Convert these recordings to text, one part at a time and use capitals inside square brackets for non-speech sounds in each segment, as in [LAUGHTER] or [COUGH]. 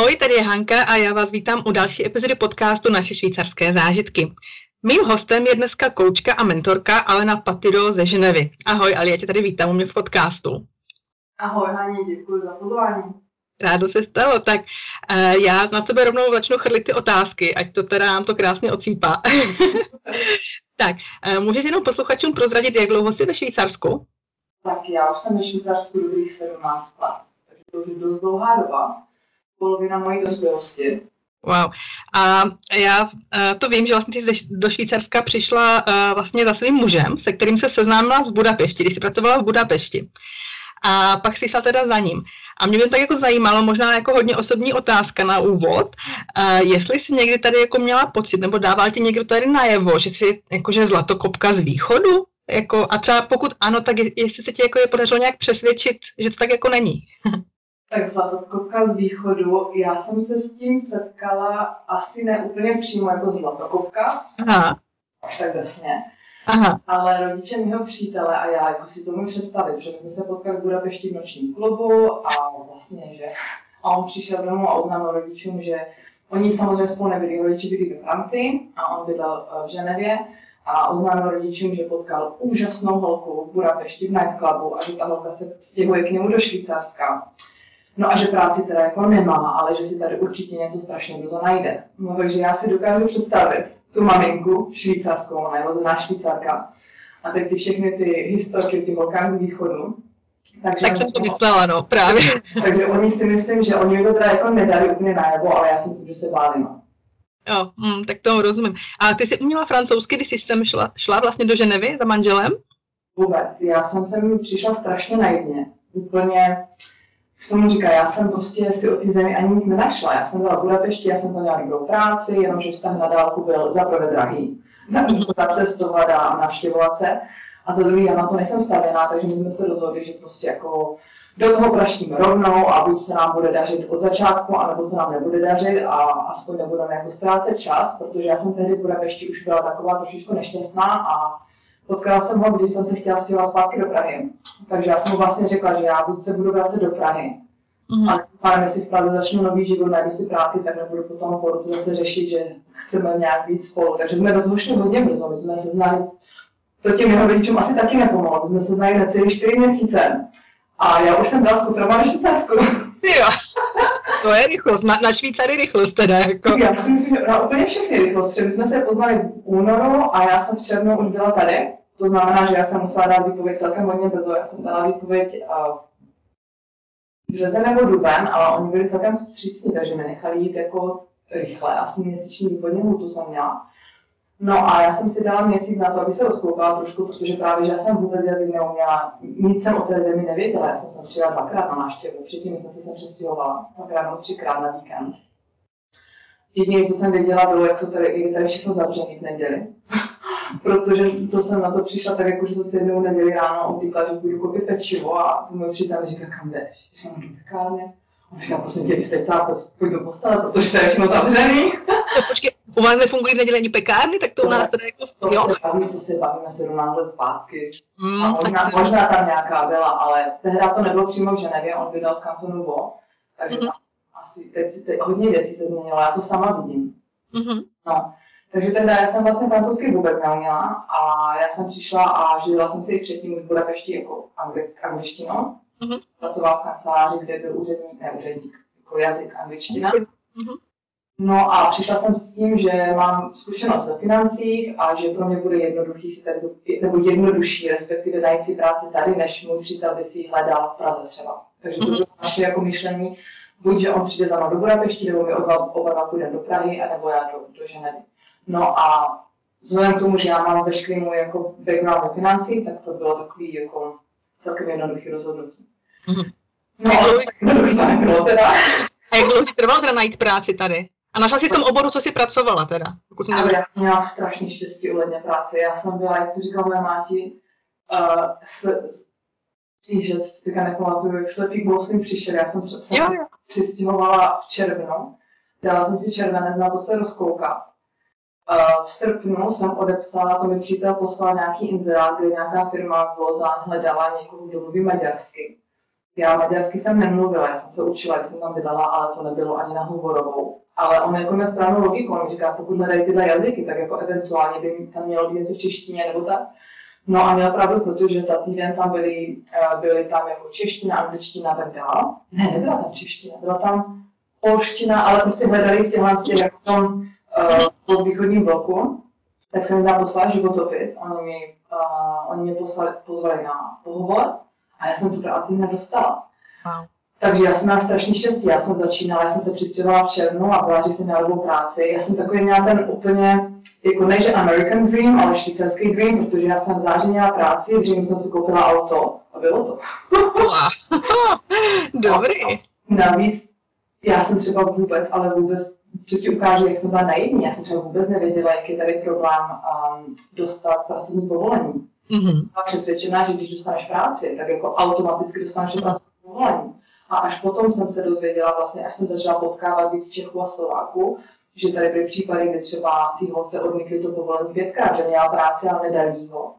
Ahoj, tady je Hanka a já vás vítám u další epizody podcastu Naše švýcarské zážitky. Mým hostem je dneska koučka a mentorka Alena Patido ze Ženevy. Ahoj, Ali, já tě tady vítám u mě v podcastu. Ahoj, Hani, děkuji za pozvání. Rádo se stalo, tak uh, já na tebe rovnou začnu chrlit ty otázky, ať to teda nám to krásně ocípá. [LAUGHS] tak, uh, můžeš jenom posluchačům prozradit, jak dlouho jsi ve Švýcarsku? Tak já už jsem ve Švýcarsku dobrých 17 let, takže to už je dost dlouhá doba polovina mojí dospělosti. Wow. A já uh, to vím, že vlastně ty do Švýcarska přišla uh, vlastně za svým mužem, se kterým se seznámila v Budapešti, když jsi pracovala v Budapešti. A pak si šla teda za ním. A mě by tak jako zajímalo, možná jako hodně osobní otázka na úvod, uh, jestli jsi někdy tady jako měla pocit, nebo dával ti někdo tady najevo, že jsi jakože zlatokopka z východu? Jako, a třeba pokud ano, tak jestli se ti jako je podařilo nějak přesvědčit, že to tak jako není. [LAUGHS] Tak zlatokopka z východu, já jsem se s tím setkala asi ne úplně přímo jako zlatokopka, Aha. až tak drsně, Aha. ale rodiče mého přítele a já jako si to můžu představit, že jsme se potkali v Budapešti v nočním klubu a vlastně, že a on přišel domů a oznámil rodičům, že oni samozřejmě spolu nebyli, rodiče byli ve Francii a on bydlel eh, v Ženevě a oznámil rodičům, že potkal úžasnou holku v Budapešti v nightclubu a že ta holka se stěhuje k němu do Švýcarska No a že práci teda jako nemá, ale že si tady určitě něco strašně brzo najde. No takže já si dokážu představit tu maminku švýcarskou, nebo zená švýcarka. A teď ty všechny ty historky o těch holkách z východu. Takže tak jsem to myslela, no, právě. [LAUGHS] takže oni si myslím, že oni to teda jako nedali úplně najevo, ale já si myslím, že se báli, no. Jo, hm, tak tomu rozumím. A ty jsi uměla francouzsky, když jsi sem šla, šla vlastně do Ženevy za manželem? Vůbec. Já jsem sem přišla strašně naivně. Úplně, k tomu říká, já jsem prostě si o té zemi ani nic nenašla. Já jsem byla v Budapešti, já jsem tam měla dobrou práci, jenomže vztah na dálku byl za prvé drahý, za druhé cestovat a navštěvovat se. A za druhý, já na to nejsem stavěná, takže my jsme se rozhodli, že prostě jako do toho praštíme rovnou a buď se nám bude dařit od začátku, anebo se nám nebude dařit a aspoň nebudeme jako ztrácet čas, protože já jsem tehdy v Budapešti už byla taková trošičku nešťastná a Potkala jsem ho, když jsem se chtěla stěhovat zpátky do Prahy. Takže já jsem mu vlastně řekla, že já buď se budu vracet do Prahy, mm-hmm. a pánem, jestli v Praze začnu nový život, najdu si práci, tak nebudu potom po roce zase řešit, že chceme nějak být spolu. Takže jsme do toho šli hodně brzo. My jsme se znali, to těm jeho rodičům asi taky nepomohlo. My jsme se znali necelý čtyři měsíce. A já už jsem byla skufrova na Švýcarsku. Jo. To je rychlost, na, na Švýcary rychlost teda. Jako. Já si myslím, že na úplně všechny rychlost. My jsme se poznali v únoru a já jsem v červnu už byla tady. To znamená, že já jsem musela dát výpověď celkem hodně brzo. Já jsem dala výpověď uh, březen nebo duben, ale oni byli celkem vstřícní, takže mi nechali jít jako rychle. Asi měsíční výpovědní tu jsem měla. No a já jsem si dala měsíc na to, aby se rozkoukala trošku, protože právě, že já jsem vůbec jazyk neuměla, nic jsem o té zemi nevěděla, já jsem sem přijela dvakrát na návštěvu, předtím jsem se sem přestěhovala, dvakrát nebo třikrát na víkend. Jediné, co jsem věděla, bylo, jak jsou tady, tady všechno zavřené v neděli. Protože to jsem na to přišla tak, jako, že to si jednou neděli ráno obvykla, že půjdu koupit pečivo a můj přítel mi říká, kam jdeš? Říkám, do pekárny. On říká, prosím tě, jste celá pojď do postele, protože to je všechno zavřený. [LAUGHS] To počkej, u vás nefungují v neděli ani pekárny, tak to, u nás teda jako... To jo. se baví, to se bavíme 17 let zpátky. Mm, a možná, možná, tam nějaká byla, ale tehdy to nebylo přímo v Ženevě, on vydal v kantonu Vo, takže mm-hmm. asi teď, teď hodně věcí se změnilo, já to sama vidím. Mm-hmm. No. Takže tehdy já jsem vlastně francouzsky vůbec neuměla a já jsem přišla a žila jsem si předtím v Budapešti jako anglick, angličtinou. Mm-hmm. Pracovala v kanceláři, kde byl úředník, ne úředník, jako jazyk angličtina. Mm-hmm. No a přišla jsem s tím, že mám zkušenost ve financích a že pro mě bude jednoduchý si tady, nebo jednodušší, respektive najít si práci tady, než můj přítel by si ji hledal v Praze třeba. Takže to mhm. bylo naše jako myšlení, buď, že on přijde za mnou do Budapešti, nebo my oba, oba dva půjdeme do Prahy, anebo já do, do Ženevy. No a vzhledem k tomu, že já mám veškerý můj jako background ve financích, tak to bylo takový jako celkem jednoduchý rozhodnutí. Mm-hmm. No, jednoduchý to nebylo teda. A jak dlouho ti trvalo teda najít práci tady? A našla jsi v tom oboru, co jsi pracovala teda? Pokud jsem já měla strašně štěstí ohledně práce. Já jsem byla, jak to říkala moje máti, uh, s, že teďka nepamatuju, jak slepý bousný přišel. Já jsem se přistěhovala v červnu. Dala jsem si červenec na to se rozkoukat v srpnu jsem odepsala, to mi přítel poslal nějaký inzerát, kde nějaká firma v Lozán hledala někoho, kdo mluví maďarsky. Já maďarsky jsem nemluvila, já jsem se učila, když jsem tam vydala, ale to nebylo ani na hovorovou. Ale on jako měl správnou logiku, on říká, pokud hledají tyhle jazyky, tak jako eventuálně by tam mělo být něco v češtině nebo tak. No a měl pravdu, protože za týden tam byly, eh, byly tam jako čeština, angličtina a tak dále. Ne, nebyla tam čeština, byla tam polština, ale prostě hledali v těchhle těch jako tom uh, postvýchodním bloku. Tak jsem jim tam poslala životopis, oni, mi, uh, oni mě poslali, pozvali na pohovor a já jsem tu práci nedostala. Wow. Takže já jsem měla strašně štěstí, já jsem začínala, já jsem se přistěhovala v červnu a v září jsem měla novou práci. Já jsem takový měla ten úplně, jako ne, že American dream, ale švýcarský dream, protože já jsem v září měla práci, v říjnu jsem si koupila auto a bylo to. [LAUGHS] Dobrý. A navíc já jsem třeba vůbec, ale vůbec, co ti ukáže, jak jsem byla naivní, já jsem třeba vůbec nevěděla, jaký je tady problém um, dostat pracovní povolení. Mm-hmm. A přesvědčená, že když dostaneš práci, tak jako automaticky dostaneš pracovní povolení. A až potom jsem se dozvěděla, vlastně, až jsem začala potkávat víc Čechů a Slováků, že tady byly případy, kdy třeba ty holce odmítli to povolení pětkrát, že měla práci, ale nedali ho.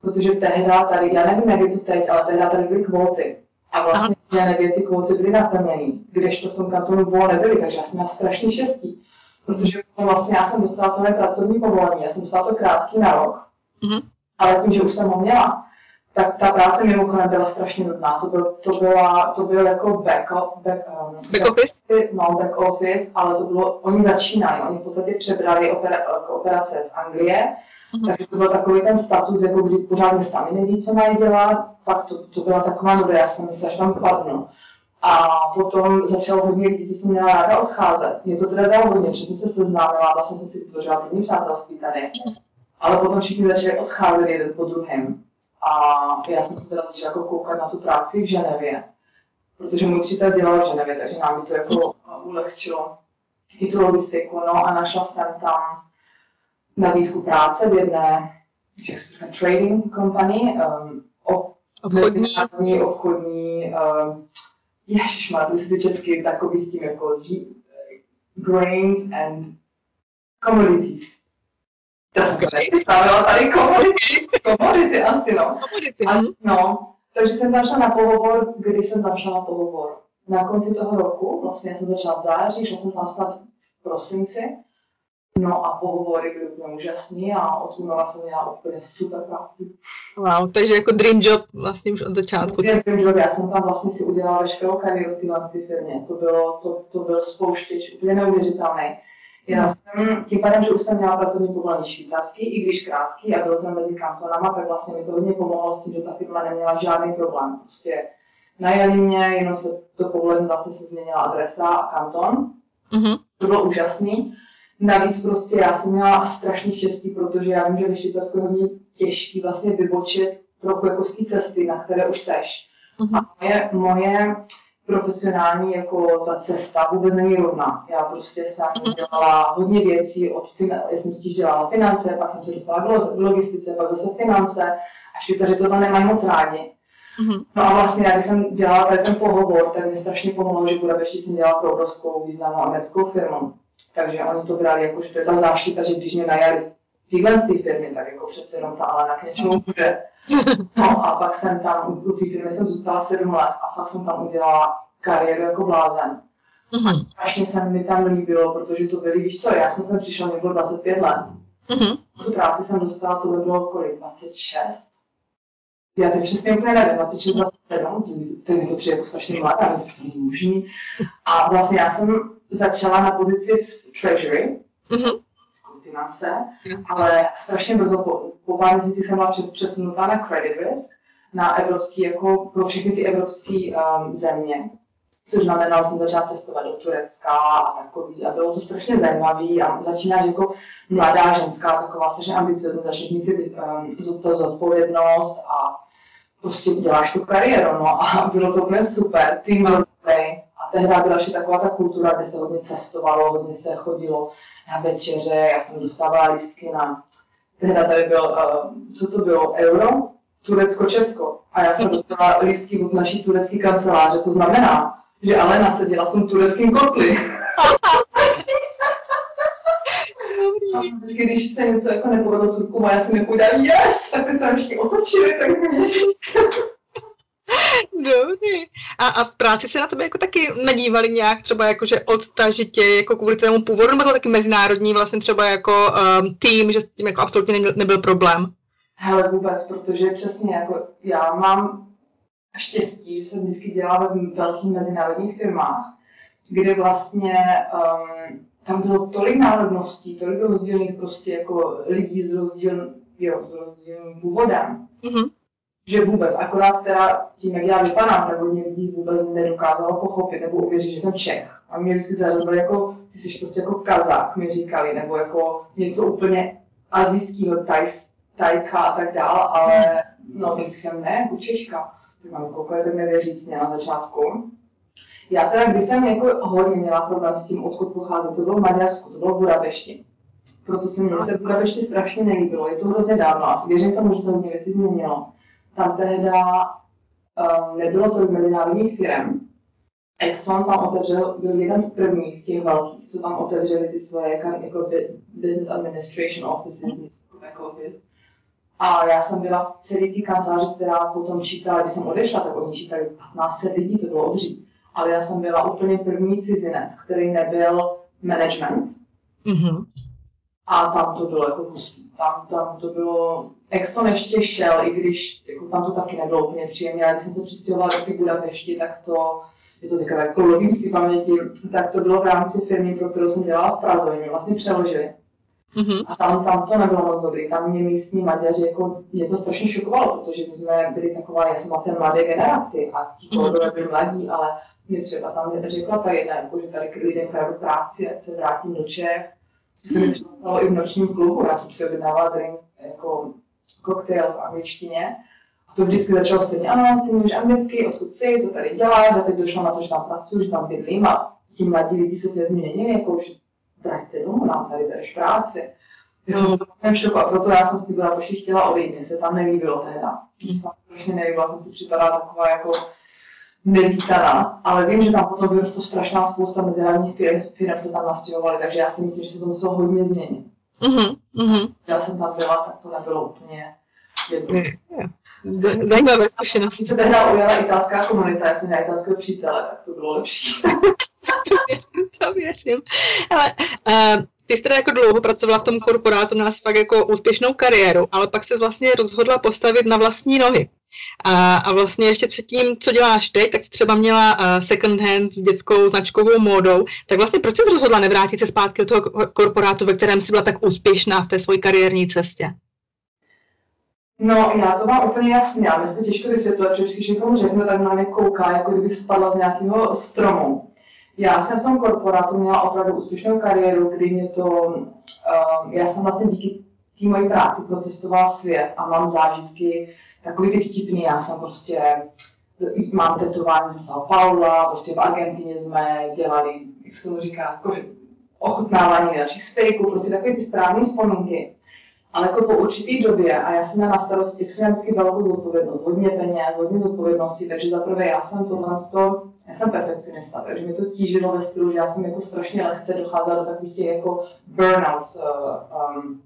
Protože tehda tady, já nevím, jak je to teď, ale tehda tady byly kvóty. A vlastně že nevě, ty kvóty byly naplněny, kdežto v tom kantonu vol nebyly, takže já jsem měla strašně štěstí. Protože vlastně já jsem dostala tohle pracovní povolení, já jsem dostala to krátký na rok, mm-hmm. ale tím, že už jsem ho měla, tak ta práce mimochodem byla strašně nudná. To byl, to byla, to byl jako back, back, um, back office? No, back office, ale to bylo, oni začínali, oni v podstatě přebrali opera, operace z Anglie, mm-hmm. takže to byl takový ten status, jako kdy pořádně sami neví, co mají dělat. Fakt to, to byla taková nuda, já jsem myslela, že tam padnu. A potom začalo hodně lidí, co jsem měla ráda odcházet. Mě to teda dalo hodně, protože jsem se seznámila, vlastně jsem si vytvořila první přátelství tady. Ale potom všichni začali odcházet jeden po druhém. A já jsem se teda začala jako koukat na tu práci v Ženevě, protože můj přítel dělal v Ženevě, takže nám by to jako ulehčilo i tu logistiku. No a našla jsem tam nabídku práce v jedné jak se říká, trading company, um, obchodní, obchodní um, ježišmar, to ty česky takový s tím jako grains and commodities. To jsem se nepředstavila tady komodity, komodity asi no. Komodity, A, no, takže jsem tam šla na pohovor, kdy jsem tam šla na pohovor? Na konci toho roku, vlastně já jsem začala v září, šla jsem tam snad v prosinci, No a pohovory byly úplně úžasný a od února jsem měla úplně super práci. Wow, takže jako dream job vlastně už od začátku. Dream, dream job, já jsem tam vlastně si udělala veškerou kariéru v té firmě. To, bylo, to, to byl spouštěč úplně neuvěřitelný. Já jsem, tím pádem, že už jsem měla pracovní povolení švýcarský, i když krátký a bylo to mezi kantonama, tak vlastně mi to hodně pomohlo s tím, že ta firma neměla žádný problém. Prostě najali mě, jenom se to povolení vlastně se změnila adresa a kanton. Mm-hmm. To bylo úžasný. Navíc prostě já jsem měla strašně štěstí, protože já vím, že ve Švýcarsku je hodně těžký vlastně vybočit trochu jako z té cesty, na které už seš. Mm-hmm. A moje, moje profesionální jako ta cesta vůbec není rovná. Já prostě jsem mm-hmm. dělala hodně věcí, od já jsem totiž dělala finance, pak jsem se dostala k logistice, pak zase finance a Švýcaři tohle nemají moc rádi. Mm-hmm. No a vlastně, když jsem dělala tady ten pohovor, tak mi strašně pomohlo, že v Budapešti jsem dělala pro obrovskou významnou americkou firmu. Takže oni to brali jako, že to je ta záštita, že když mě najali tyhle z té firmy, tak jako přece jenom ta Alena k něčemu bude. No a pak jsem tam, u té firmy jsem zůstala sedm let a fakt jsem tam udělala kariéru jako blázen. Mm-hmm. A strašně se mi tam líbilo, protože to byly, víš co, já jsem sem přišla, mě bylo 25 let. Mm-hmm. Tu práci jsem dostala, to by bylo kolik, 26? Já teď přesně úplně nevím, 26, 27, teď mi to přijde jako strašně mladá, to, to není možný. A vlastně já jsem začala na pozici v Treasury, mm-hmm. finance, ale strašně brzo po, po pár měsících jsem byla přesunutá na credit risk, na evropský, jako pro všechny ty evropské um, země, což znamenalo, že jsem začala cestovat do Turecka a takový. A bylo to strašně zajímavé a začínáš jako mladá ženská, taková strašně ambiciozní, začneš mít ty, um, to zodpovědnost a prostě děláš tu kariéru, no a bylo to úplně super, tým tehdy byla ještě taková ta kultura, kde se hodně cestovalo, hodně se chodilo na večeře, já jsem dostávala lístky na, tehdy tady byl, uh, co to bylo, euro, Turecko-Česko. A já jsem dostala lístky od naší turecké kanceláře, to znamená, že Alena seděla v tom tureckém kotli. Vždycky, když se něco jako nepovedlo Turku, a já jsem jako yes, tak teď se všichni otočili, tak mě Dobrý. A, a v práci se na tebe jako taky nedívali nějak třeba jakože odtažitě, jako kvůli tvému původu, nebo to taky mezinárodní vlastně třeba jako um, tým, že s tím jako absolutně nebyl, nebyl problém? Hele, vůbec, protože přesně jako já mám štěstí, že jsem vždycky dělala ve velkých mezinárodních firmách, kde vlastně um, tam bylo tolik národností, tolik rozdílných prostě jako lidí s rozdílným, jo, s rozdílným původem, mm-hmm. Že vůbec, akorát teda tím, jak já vypadám, tak hodně lidí vůbec nedokázalo pochopit nebo uvěřit, že jsem Čech. A mě vždycky zarazilo jako, ty jsi prostě jako kazák, mi říkali, nebo jako něco úplně azijského, taj, tajka a tak dále, ale no tak říkám, ne, jako Češka. Tak mám koukali, tak nevěřícně na začátku. Já teda, když jsem jako hodně měla problém s tím, odkud pochází, to bylo v Maďarsku, to bylo v Budapešti. Proto se mně se v Budapešti strašně nelíbilo. Je to hrozně dávno, asi věřím tomu, že se hodně věcí změnilo. Tam tehda um, nebylo tolik mezinárodních firm. Exxon tam otevřel, byl jeden z prvních těch velkých, co tam otevřeli ty svoje jako business administration offices, back office. A já jsem byla v celé té kanceláři, která potom čítala, když jsem odešla, tak oni čítali 15 lidí, to bylo obří ale já jsem byla úplně první cizinec, který nebyl management. Mm-hmm. A tam to bylo jako hustý. Tam, tam to bylo, Exxon ještě šel, i když jako tam to taky nebylo úplně příjemné, ale když jsem se přistěhovala do té Budapešti, tak to, je to teďka tak lovím z paměti, tak to bylo v rámci firmy, pro kterou jsem dělala v Praze, oni mě vlastně přeložili. Mm-hmm. A tam, tam to nebylo moc dobrý. Tam mě místní Maďaři, jako, mě to strašně šokovalo, protože my jsme byli taková, já jsem vlastně mladé generaci a ti kolegové mm-hmm. byli mladí, ale mě třeba tam řekla ta jedna, jako, že tady lidem kradu práci, ať se vrátím do Čech. To se mi třeba stalo i v nočním klubu, já jsem si objednávala drink, jako koktejl v angličtině. A to vždycky začalo stejně, ano, ty mluvíš anglicky, odkud jsi, co tady děláš, a teď došlo na to, že tam pracuji, že tam bydlím a ti mladí lidi se to změnili, jako že vrať se domů, nám tady bereš práci. Já jsem to v šoku a proto já jsem z té Budapešti chtěla odejít, mně se tam nelíbilo tehda. Strašně nelíbilo, jsem si připadala taková jako nevítaná, ale vím, že tam potom vyrostlo strašná spousta mezinárodních firm, se tam nastěhovaly, takže já si myslím, že se to muselo hodně změnit. Mm-hmm. Já jsem tam byla, tak to nebylo úplně jedno. Zajímavé zkušenosti. Když se tehdy ujala italská komunita, já jsem měla italského přítele, tak to bylo lepší. [LAUGHS] to věřím, to věřím. Ale uh, ty jsi teda jako dlouho pracovala v tom korporátu, měla jsi fakt jako úspěšnou kariéru, ale pak se vlastně rozhodla postavit na vlastní nohy. A, a vlastně ještě předtím, co děláš teď, tak třeba měla uh, second hand s dětskou značkovou módou, tak vlastně proč jsi rozhodla nevrátit se zpátky do toho korporátu, ve kterém jsi byla tak úspěšná v té své kariérní cestě? No, já to mám úplně jasně, já mi to těžko vysvětluje, protože když někomu řeknu, tak na mě kouká, jako kdybych spadla z nějakého stromu. Já jsem v tom korporátu měla opravdu úspěšnou kariéru, kdy mě to, um, já jsem vlastně díky té mojí práci procestovala svět a mám zážitky takový ty vtipný, já jsem prostě, mám tetování ze São Paula, prostě v Argentině jsme dělali, jak se tomu říká, jako ochutnávání nejlepších steaků, prostě takové ty správné vzpomínky. Ale jako po určitý době, a já jsem na starosti, jsem měla vždycky velkou zodpovědnost, hodně peněz, hodně zodpovědnosti, takže zaprvé já jsem tohle to, já jsem perfekcionista, takže mi to tížilo ve stylu, že já jsem jako strašně lehce docházela do takových těch jako burnouts uh, um,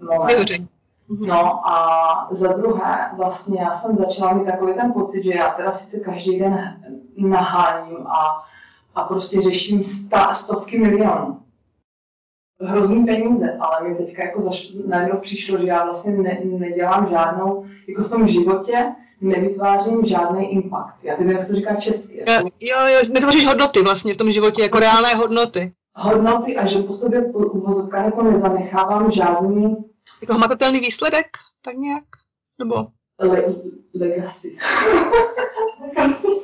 moment. No a za druhé, vlastně já jsem začala mít takový ten pocit, že já teda sice každý den naháním a, a prostě řeším sta, stovky milionů. Hrozný peníze, ale mi teďka jako zaš, najednou přišlo, že já vlastně ne, nedělám žádnou, jako v tom životě, nevytvářím žádný impact. Já teď se to říká česky. Jo, jo, jo, netvoříš hodnoty vlastně v tom životě, jako reálné hodnoty. Hodnoty a že po sobě po uvozovkách jako nezanechávám žádný jako hmatatelný výsledek, tak nějak? Nebo? Le, legacy.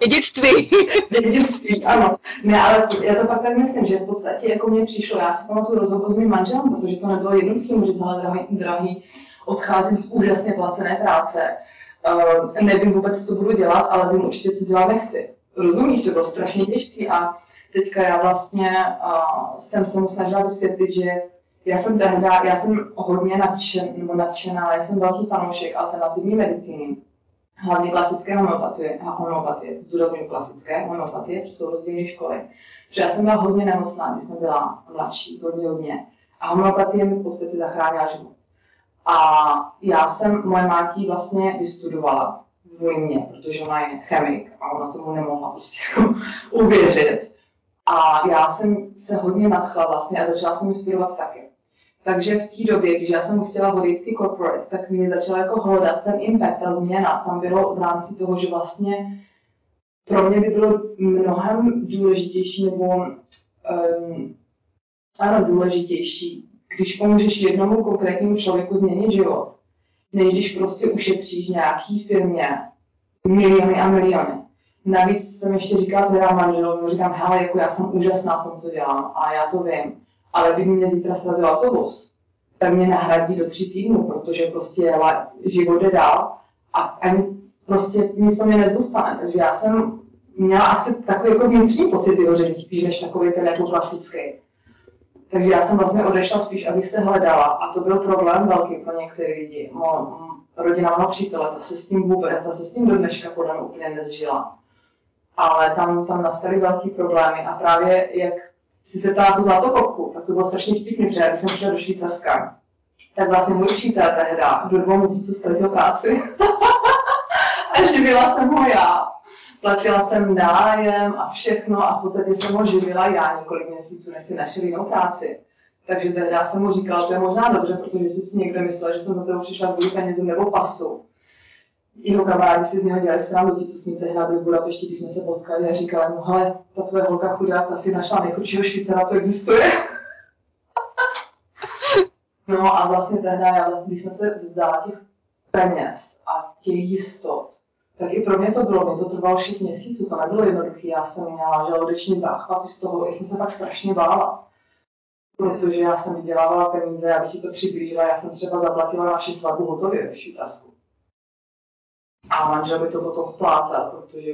Dědictví. Dědictví, ano. Ne, ale já to fakt tak myslím, že v podstatě jako mě přišlo, já si pamatuju rozhovor s mým manželem, protože to nebylo jednoduché mu říct, ale drahý, drahý, odcházím z úžasně placené práce. Uh, nevím vůbec, co budu dělat, ale vím určitě, co dělat nechci. Rozumíš, to bylo strašně těžké a teďka já vlastně uh, jsem se mu snažila vysvětlit, že já jsem tehda, já jsem hodně nadšen, nebo nadšená, já jsem velký fanoušek alternativní medicíny, hlavně klasické homeopatie, a homeopatie, zdůraznuju klasické homeopatie, protože jsou rozdílné školy. Protože já jsem byla hodně nemocná, když jsem byla mladší, hodně, hodně. A homeopatie mi v podstatě zachránila život. A já jsem, moje mátí vlastně vystudovala kvůli mě, protože ona je chemik a ona tomu nemohla prostě jako uvěřit. A já jsem se hodně nadchla vlastně a začala jsem studovat taky. Takže v té době, když já jsem chtěla odejít corporate, tak mě začala jako hledat ten impact, ta změna. Tam bylo v rámci toho, že vlastně pro mě by bylo mnohem důležitější nebo um, ano, důležitější, když pomůžeš jednomu konkrétnímu člověku změnit život, než když prostě ušetříš nějaký firmě miliony a miliony. Navíc jsem ještě říkala teda manželovi, říkám, hele, jako já jsem úžasná v tom, co dělám a já to vím, ale kdyby mě zítra srazil autobus, tak mě nahradí do tří týdnů, protože prostě život jde dál a ani prostě nic po mě nezůstane. Takže já jsem měla asi takový jako vnitřní pocit vyhoření, spíš než takový ten jako klasický. Takže já jsem vlastně odešla spíš, abych se hledala a to byl problém velký pro některé lidi. Mo, rodina mého přítele, ta se s tím vůbec, ta se s tím do dneška podle úplně nezžila. Ale tam, tam nastaly velký problémy a právě jak si se na tu zlatokopku, tak to bylo strašně vtipný, protože když jsem přišla do Švýcarska, tak vlastně můj přítel tehda do dvou měsíců ztratil práci. [LAUGHS] a živila jsem ho já. Platila jsem nájem a všechno a v podstatě jsem ho živila já několik měsíců, než si našel jinou práci. Takže tehdy jsem mu říkala, to je možná dobře, protože si někdo myslel, že jsem za tebou přišla kvůli penězům nebo pasu. Jeho kamarádi si z něho dělali stranu, ti, co s ním tehdy byli v Budapešti, když jsme se potkali a říkali mu, hele, ta tvoje holka chudá, ta si našla nejchudšího Švýcara, co existuje. [LAUGHS] no a vlastně tehdy, když jsem se vzdala těch peněz a těch jistot, tak i pro mě to bylo, mě to trvalo 6 měsíců, to nebylo jednoduché, já jsem měla žaludeční záchvat z toho, já jsem se fakt strašně bála. Protože já jsem vydělávala peníze, abych ti to přiblížila, já jsem třeba zaplatila naši svatbu hotově v Švýcarsku. A manžel by to potom splácel, protože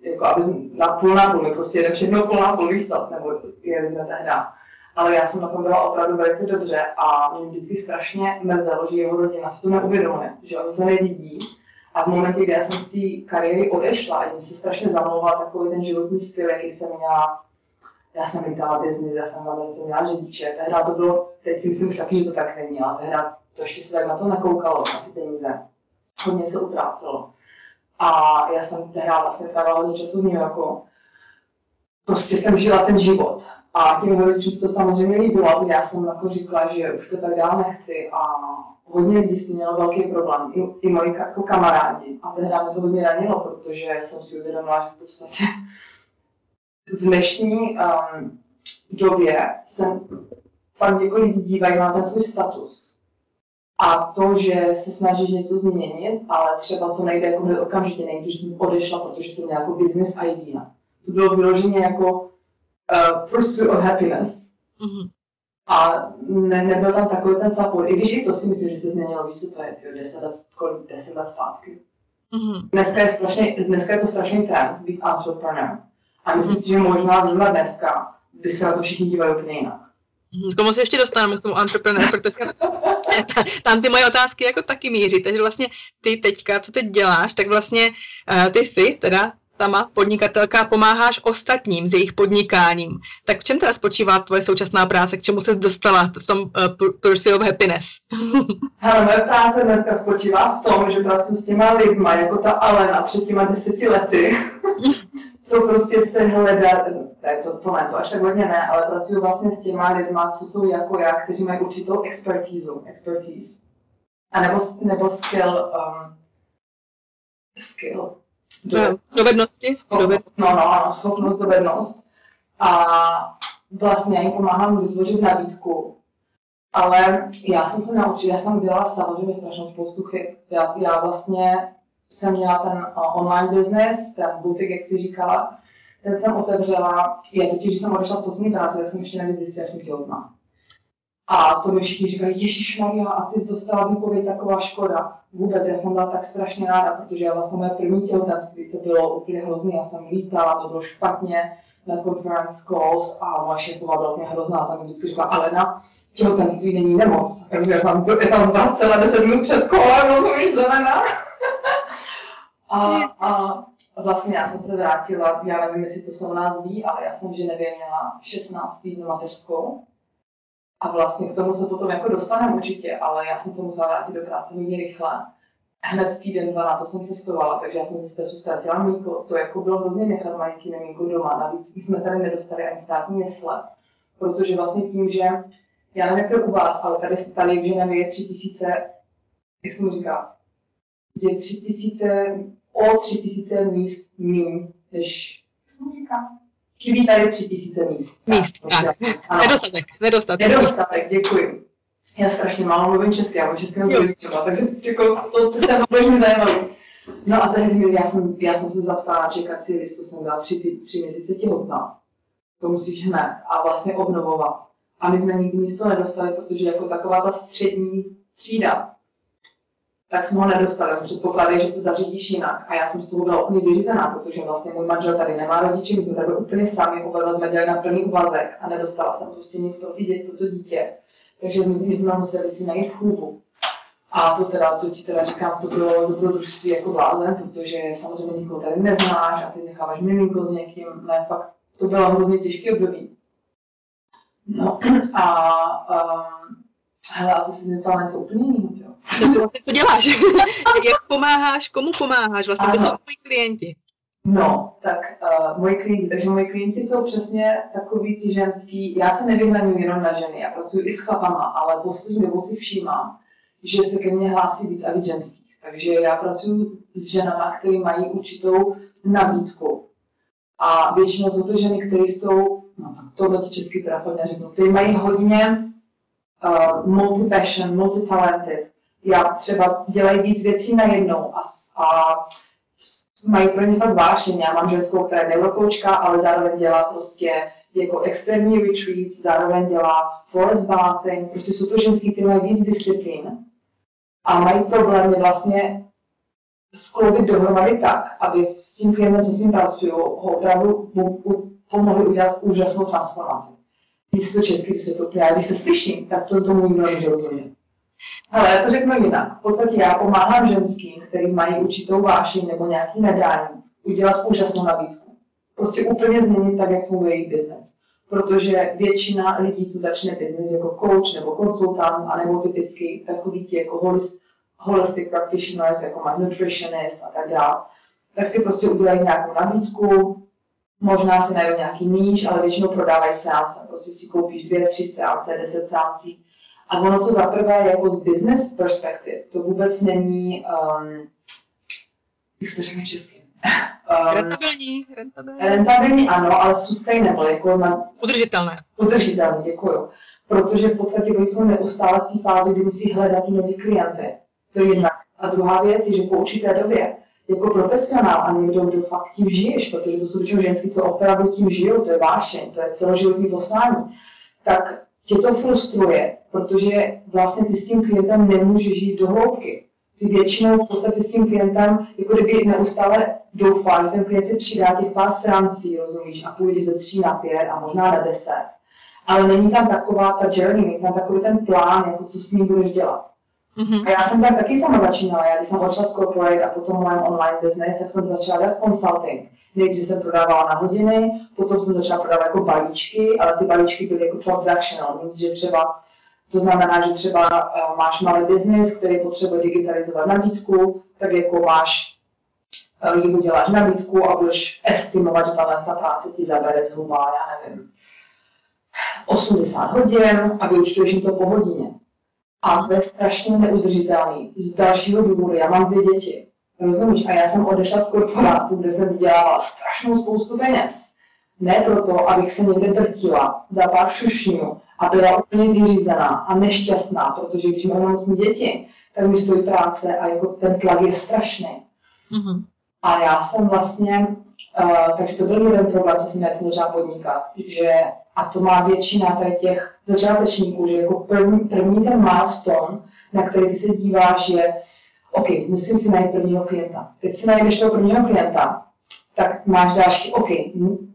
jako aby na půl na půl, prostě jeden všechno půl na půl výstav, nebo je jsme tehdy. Ale já jsem na tom byla opravdu velice dobře a mě vždycky strašně mrzelo, že jeho rodina si to neuvědomuje, že oni to nevidí a v momentě, kdy já jsem z té kariéry odešla, a se strašně zamlouval takový ten životní styl, jaký jsem měla, já jsem lítala biznis, já jsem v měla řidiče, tehdy to bylo, teď si myslím už taky, že to tak není, ale tehdy to ještě se tak na to nekoukalo, na ty peníze. Hodně se utrácelo. A já jsem tehdy vlastně trávila hodně času v New Yorku. Prostě jsem žila ten život. A těm rodičům se to samozřejmě líbilo, tak já jsem jako říkala, že už to tak dál nechci a hodně lidí s tím mělo velký problém, i, i moji jako kamarádi. A tehdy mě to hodně ranilo, protože jsem si uvědomila, že v podstatě v dnešní um, době se fakt jako lidi dívají na ten tvůj status. A to, že se snažíš něco změnit, ale třeba to nejde jako hned okamžitě, nejde, že jsem odešla, protože jsem měla jako business idea. To bylo vyloženě jako uh, pursuit of happiness. Mm-hmm. A ne, nebyl tam takový ten support, i když i to si myslím, že se změnilo, víš, co to je, tyjo, 10 let, kolik, 10 let zpátky. Mm-hmm. Dneska, je strašně, dneska je to strašný trend být entrepreneur. A myslím mm-hmm. si, že možná zrovna dneska by se na to všichni dívali úplně jinak. Mhm, k tomu se ještě dostaneme, k tomu entrepreneur, protože [LAUGHS] [LAUGHS] tam ty moje otázky jako taky míří. Takže vlastně ty teďka, co teď děláš, tak vlastně uh, ty jsi teda sama podnikatelka pomáháš ostatním s jejich podnikáním. Tak v čem teda spočívá tvoje současná práce? K čemu se dostala v tom uh, Pursuit of Happiness? [LAUGHS] Hele, moje práce dneska spočívá v tom, že pracuji s těma lidma, jako ta Alena před těma deseti lety, [LAUGHS] co prostě se hledá, ne, to, to ne, to až tak hodně ne, ale pracuji vlastně s těma lidma, co jsou jako já, kteří mají určitou expertízu, expertise, a nebo, nebo skill, um, skill, do, dovednosti. Dovednost. No, no, ano, schopnost, dovednost. A vlastně jim pomáhám vytvořit nabídku. Ale já jsem se naučila, já jsem dělala samozřejmě strašnou spoustu chyb. Já, já vlastně jsem měla ten online business, ten butik, jak si říkala, ten jsem otevřela, je totiž, když jsem odešla z poslední práce, tak jsem ještě nevěděla, jak jsem těhotná. A to mi všichni říkali, Ježíš Maria, a ty jsi dostala výpověď, taková škoda. Vůbec, já jsem byla tak strašně ráda, protože já vlastně moje první těhotenství, to bylo úplně hrozné, já jsem lítala, to bylo špatně na conference calls a moje šéfová byla úplně hrozná, tam mi vždycky řekla, Alena, těhotenství není nemoc. Takže já jsem je tam zvracela 10 minut před kolem, rozumíš, znamená. A, a vlastně já jsem se vrátila, já nevím, jestli to se u nás ví, ale já jsem v Ženevě měla 16 týdnů mateřskou a vlastně k tomu se potom jako dostaneme určitě, ale já jsem se musela vrátit do práce hodně rychle. hned týden, dva na to jsem cestovala, takže já jsem ze stresu ztratila mlíko. To jako bylo hodně nechat malinky mlíko doma. Navíc jsme tady nedostali ani státní jesle, protože vlastně tím, že já nevím, jak to je u vás, ale tady, tady v Ženevě je tři tisíce, jak jsem říká, je tři tisíce, o tři tisíce míst míň, než, chybí tady tři tisíce míst. Míst, tak. tak. Nedostatek, nedostatek. Nedostatek, děkuji. Já strašně málo mluvím česky, já mám český třeba, takže jako, to, to se velmi zajímavý. No a tehdy já jsem, já jsem se zapsala na čekací listu, jsem byla tři, tři měsíce těhotná. To musíš hned a vlastně obnovovat. A my jsme nikdy místo nedostali, protože jako taková ta střední třída, tak jsme ho nedostali. On předpokládají, že se zařídíš jinak. A já jsem z toho byla úplně vyřízená, protože vlastně můj manžel tady nemá rodiče, my jsme tady úplně sami, oba jsme dělali na plný úvazek a nedostala jsem prostě nic pro, ty děti, pro to dítě. Takže my, my jsme museli si najít chůvu. A to teda, to ti teda říkám, to bylo dobrodružství jako blázen, protože samozřejmě nikoho tady neznáš a ty necháváš miminko s někým, ne, fakt, to bylo hrozně těžké období. No [CLEARS THROAT] a um, hele, a ty jsi zeptala něco úplně jiného, Co děláš? [LAUGHS] Jak pomáháš, komu pomáháš? Vlastně to jsou tvoji klienti. No, tak uh, moji klienti, takže moji klienti jsou přesně takový ty ženský, já se nevyhraňuji jenom na ženy, já pracuji i s chlapama, ale poslední dobou si všímám, že se ke mně hlásí víc a víc ženských. Takže já pracuji s ženama, které mají určitou nabídku. A většinou jsou to ženy, které jsou, no tak tohle ti česky teda fakt neřeknu, které mají hodně uh, multi-passion, multi-talented. Já třeba dělají víc věcí najednou a, a mají pro ně fakt vášeň. Já mám ženskou, která je neurokoučka, ale zároveň dělá prostě jako externí retreats, zároveň dělá forest bathing, prostě jsou to ženský, které mají víc disciplín a mají problémy vlastně skloubit dohromady tak, aby s tím klientem, co s ním pracují, ho opravdu pomohli udělat úžasnou transformaci. Když to česky vysvětlu, já když se slyším, tak to tomu nikdo nemůže. Ale já to řeknu jinak. V podstatě já pomáhám ženským, který mají určitou vášeň nebo nějaký nadání, udělat úžasnou nabídku. Prostě úplně změnit tak, jak funguje jejich biznes. Protože většina lidí, co začne biznes jako coach nebo konsultant, anebo typicky takový ti jako holist, holistic practitioners, jako má nutritionist a tak dále, tak si prostě udělají nějakou nabídku, možná si najdou nějaký níž, ale většinou prodávají seance. Prostě si koupíš dvě, tři seance, deset seancí a ono to zaprvé jako z business perspektiv, to vůbec není, um, jak se to řekne česky? [LAUGHS] Um, rentabilní, rentabilní. Rentabilní, ano, ale sustainable, jako na... Udržitelné. Udržitelné, děkuju. Protože v podstatě oni jsou neustále v té fázi, kdy musí hledat nové klienty. To je jedna. A druhá věc je, že po určité době jako profesionál a někdo, kdo fakt tím žiješ, protože to jsou většinou ženský, co opravdu tím žijou, to je vášeň, to je celoživotní poslání, tak tě to frustruje, protože vlastně ty s tím klientem nemůžeš žít do hloubky. Ty většinou v podstatě s tím klientem, jako kdyby neustále doufá, že ten klient si přidá těch pár srancí, rozumíš, a půjde ze tří na pět a možná na deset. Ale není tam taková ta journey, není tam takový ten plán, jako co s ním budeš dělat. Mm-hmm. A já jsem tam taky sama začínala. Já když jsem odšla z corporate a potom mám online business, tak jsem začala dělat consulting. Nejdřív jsem prodávala na hodiny, potom jsem začala prodávat jako balíčky, ale ty balíčky byly jako transactional, nic, že třeba to znamená, že třeba uh, máš malý biznis, který potřebuje digitalizovat nabídku, tak jako máš, uh, jemu děláš nabídku a budeš estimovat, že tahle ta práce ti zabere zhruba, já nevím, 80 hodin a vyučtuješ jim to po hodině. A to je strašně neudržitelný. Z dalšího důvodu, já mám dvě děti. Rozumíš? A já jsem odešla z korporátu, kde jsem vydělávala strašnou spoustu peněz. Ne proto, abych se někde drtila za pár šušňů a byla úplně vyřízená a nešťastná, protože když mám nemocní děti, tak mi stojí práce a jako ten tlak je strašný. Mm-hmm. A já jsem vlastně, uh, takže to byl jeden problém, co jsem já začala podnikat, že, a to má většina tady těch začátečníků, že jako první, první ten milestone, na který ty se díváš, je, OK, musím si najít prvního klienta. Teď si najdeš toho prvního klienta, tak máš další, OK,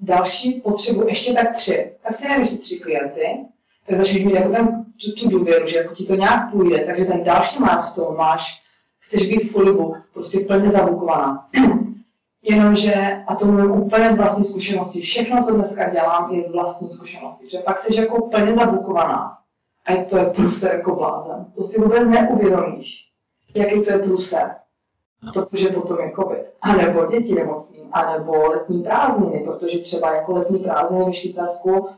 další potřebu ještě tak tři. Tak si najdeš tři klienty, tak začneš mít jako ten, tu, tu důvěru, že jako ti to nějak půjde, takže ten další milestone máš, chceš být fully booked, prostě plně zabukovaná. [CLEARS THROAT] Jenomže, a to mluvím úplně z vlastní zkušenosti, všechno, co dneska dělám, je z vlastní zkušenosti, že pak jsi jako plně zabukovaná. A to je průser jako blázen. To si vůbec neuvědomíš, jaký to je průser. Protože potom je covid, anebo děti nemocní, anebo letní prázdniny, protože třeba jako letní prázdniny ve Švýcarsku,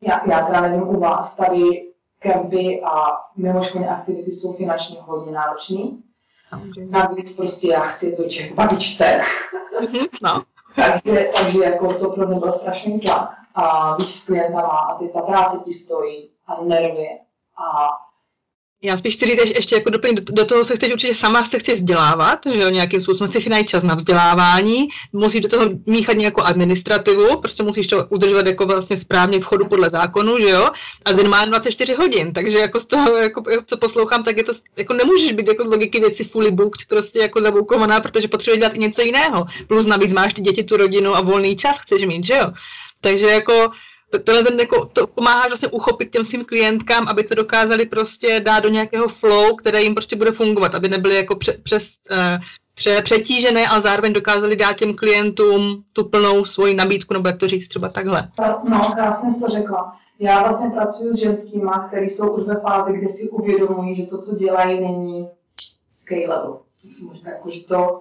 já, já teda nevím u vás, tady kempy a mimoškolní aktivity jsou finančně hodně náročný. Navíc prostě já chci to Čech babičce. Mhm, no. [LAUGHS] takže, takže jako to pro mě byl strašný tlak. A víš s klientama a ty ta práce ti stojí a nervy a já spíš chci říct ještě jako doplnit, do, do toho se chceš určitě sama se chci vzdělávat, že jo, nějakým způsobem si najít čas na vzdělávání, musíš do toho míchat nějakou administrativu, prostě musíš to udržovat jako vlastně správně v chodu podle zákonu, že jo, a den má 24 hodin, takže jako z toho, jako, co poslouchám, tak je to, jako nemůžeš být jako z logiky věci fully booked, prostě jako zaboukovaná, protože potřebuješ dělat i něco jiného, plus navíc máš ty děti, tu rodinu a volný čas chceš mít, že jo, takže jako tenhle ten jako, to pomáháš vlastně uchopit těm svým klientkám, aby to dokázali prostě dát do nějakého flow, které jim prostě bude fungovat, aby nebyly jako pře, přes, uh, pře, přetížené, ale zároveň dokázali dát těm klientům tu plnou svoji nabídku, nebo jak to říct třeba takhle. No, krásně jsi to řekla. Já vlastně pracuji s ženskýma, které jsou už ve fázi, kde si uvědomují, že to, co dělají, není scalable. Možná jako, že to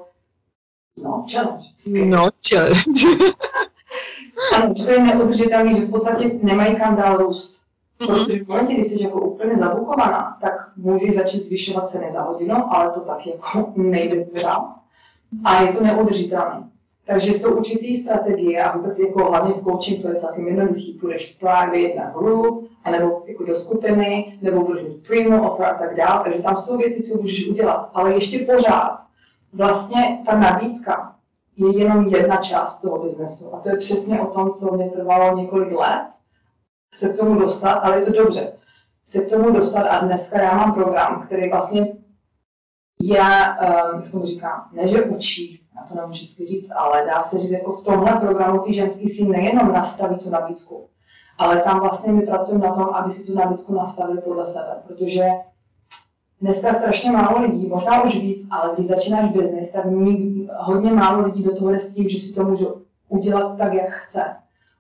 No, challenge. No, challenge. [LAUGHS] Ano, že to je neudržitelné, že v podstatě nemají kam dál růst. Mm-hmm. Protože v momentě, kdy jsi jako úplně zabukovaná, tak můžeš začít zvyšovat ceny za hodinu, ale to tak jako nejde pořád. A je to neudržitelné. Takže jsou určitý strategie a vůbec jako hlavně v coaching to je celkem jednoduchý. Půjdeš z private na group, anebo jako do skupiny, nebo budeš mít premium offer a tak dále. Takže tam jsou věci, co můžeš udělat. Ale ještě pořád vlastně ta nabídka je jenom jedna část toho biznesu. A to je přesně o tom, co mě trvalo několik let se k tomu dostat, ale je to dobře. Se k tomu dostat a dneska já mám program, který vlastně je, um, jak tomu říká, ne že učí, já to nemůžu vždycky říct, ale dá se říct, jako v tomhle programu ty ženský si nejenom nastaví tu nabídku, ale tam vlastně my pracujeme na tom, aby si tu nabídku nastavili podle sebe, protože dneska strašně málo lidí, možná už víc, ale když začínáš biznis, tak hodně málo lidí do toho jde s tím, že si to může udělat tak, jak chce.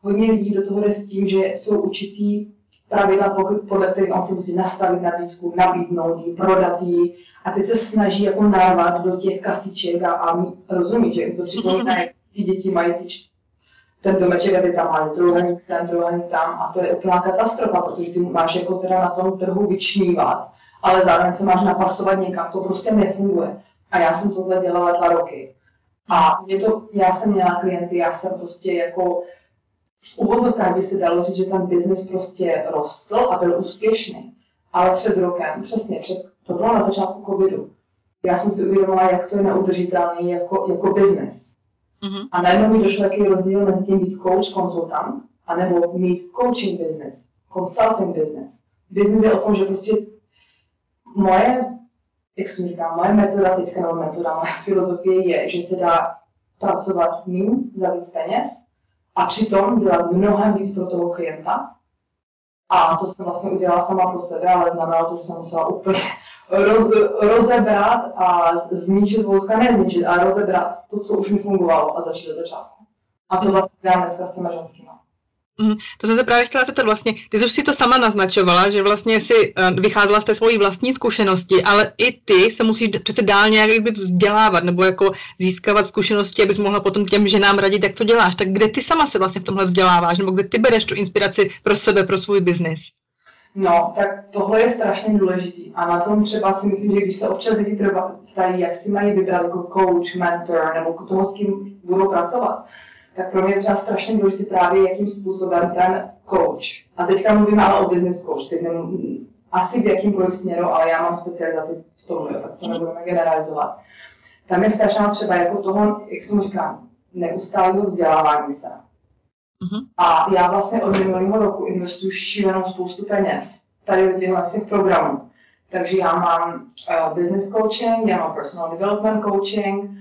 Hodně lidí do toho jde s tím, že jsou určitý pravidla, podle kterých on si musí nastavit nabídku, nabídnout ji, prodat ji a teď se snaží jako narvat do těch kasiček a, a rozumí, že to připomíná, ty děti mají ty ten domeček a ty tam máš trojuhelník sem, trojuhelník tam a to je úplná katastrofa, protože ty máš jako teda na tom trhu vyčnívat ale zároveň se máš napasovat někam, to prostě nefunguje. A já jsem tohle dělala dva roky. A mě to, já jsem měla klienty, já jsem prostě jako v uvozovkách by se dalo říct, že ten biznis prostě rostl a byl úspěšný. Ale před rokem, přesně, před, to bylo na začátku covidu, já jsem si uvědomila, jak to je neudržitelný jako, jako biznis. Mm-hmm. A najednou mi došlo, jaký rozdíl mezi tím být coach, konzultant, anebo mít coaching business, consulting business. Business je o tom, že prostě moje, jak jsem říkal, moje metoda teďka, nebo metoda, moje [LAUGHS] filozofie je, že se dá pracovat méně za víc peněz a přitom dělat mnohem víc pro toho klienta. A to jsem vlastně udělala sama pro sebe, ale znamenalo to, že jsem musela úplně [LAUGHS] rozebrat a zničit vozka, ne zničit, ale rozebrat to, co už mi fungovalo a začít od začátku. A to vlastně dělám dneska s těma ženskýma. Mm, to jsem se právě chtěla to vlastně, ty jsi si to sama naznačovala, že vlastně si uh, vycházela z té svojí vlastní zkušenosti, ale i ty se musíš přece dál nějak vzdělávat nebo jako získávat zkušenosti, abys mohla potom těm ženám radit, jak to děláš. Tak kde ty sama se vlastně v tomhle vzděláváš, nebo kde ty bereš tu inspiraci pro sebe, pro svůj biznis? No, tak tohle je strašně důležitý. A na tom třeba si myslím, že když se občas lidi ptají, jak si mají vybrat jako coach, mentor, nebo toho, s kým budou pracovat, tak pro mě je třeba strašně důležité právě, jakým způsobem ten coach, a teďka mluvíme ale o business coach, teď nem, asi v jakýmkoliv směru, ale já mám specializaci v tom, jo, tak to nebudeme generalizovat. Tam je strašná třeba jako toho, jak jsem říkám, neustálého vzdělávání se. Uh-huh. A já vlastně od minulého roku investuju šílenou spoustu peněz tady do těchto těch programů. Takže já mám uh, business coaching, já mám personal development coaching,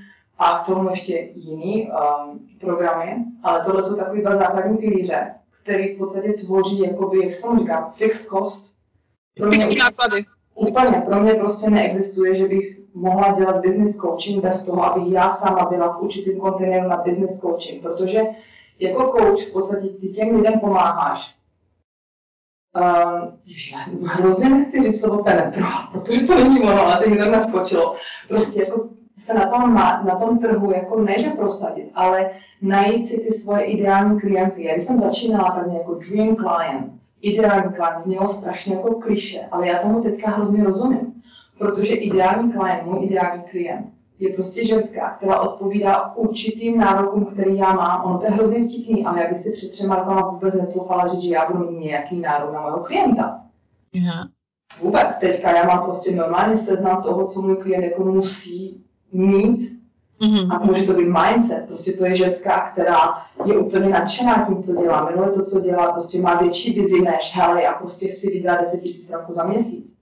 a k tomu ještě jiný um, programy, ale tohle jsou takové dva základní pilíře, které v podstatě tvoří, jakoby, jak se tomu říká, fixed cost. Pro mě náklady. Úplně, pro mě prostě neexistuje, že bych mohla dělat business coaching bez toho, abych já sama byla v určitém kontejneru na business coaching, protože jako coach v podstatě ty těm lidem pomáháš. Um, hrozně nechci říct slovo penetrovat, protože to není ono, ale teď mi to naskočilo. Prostě jako se na tom, na tom trhu jako ne, že prosadit, ale najít si ty svoje ideální klienty. Já když jsem začínala tak jako dream client, ideální klient, znělo strašně jako kliše, ale já tomu teďka hrozně rozumím, protože ideální klient, můj ideální klient, je prostě ženská, která odpovídá určitým nárokům, který já mám. Ono to je hrozně vtipný, ale já bych si před třema rokama vůbec netroufala říct, že já budu mít nějaký nárok na mého klienta. Yeah. Vůbec. Teďka já mám prostě normálně seznam toho, co můj klient jako musí mít. Mm-hmm. A může to být mindset. Prostě to je ženská, která je úplně nadšená tím, co dělá. Miluje to, co dělá. Prostě má větší vizi než, hele, já prostě chci vydělat 10 tisíc za měsíc.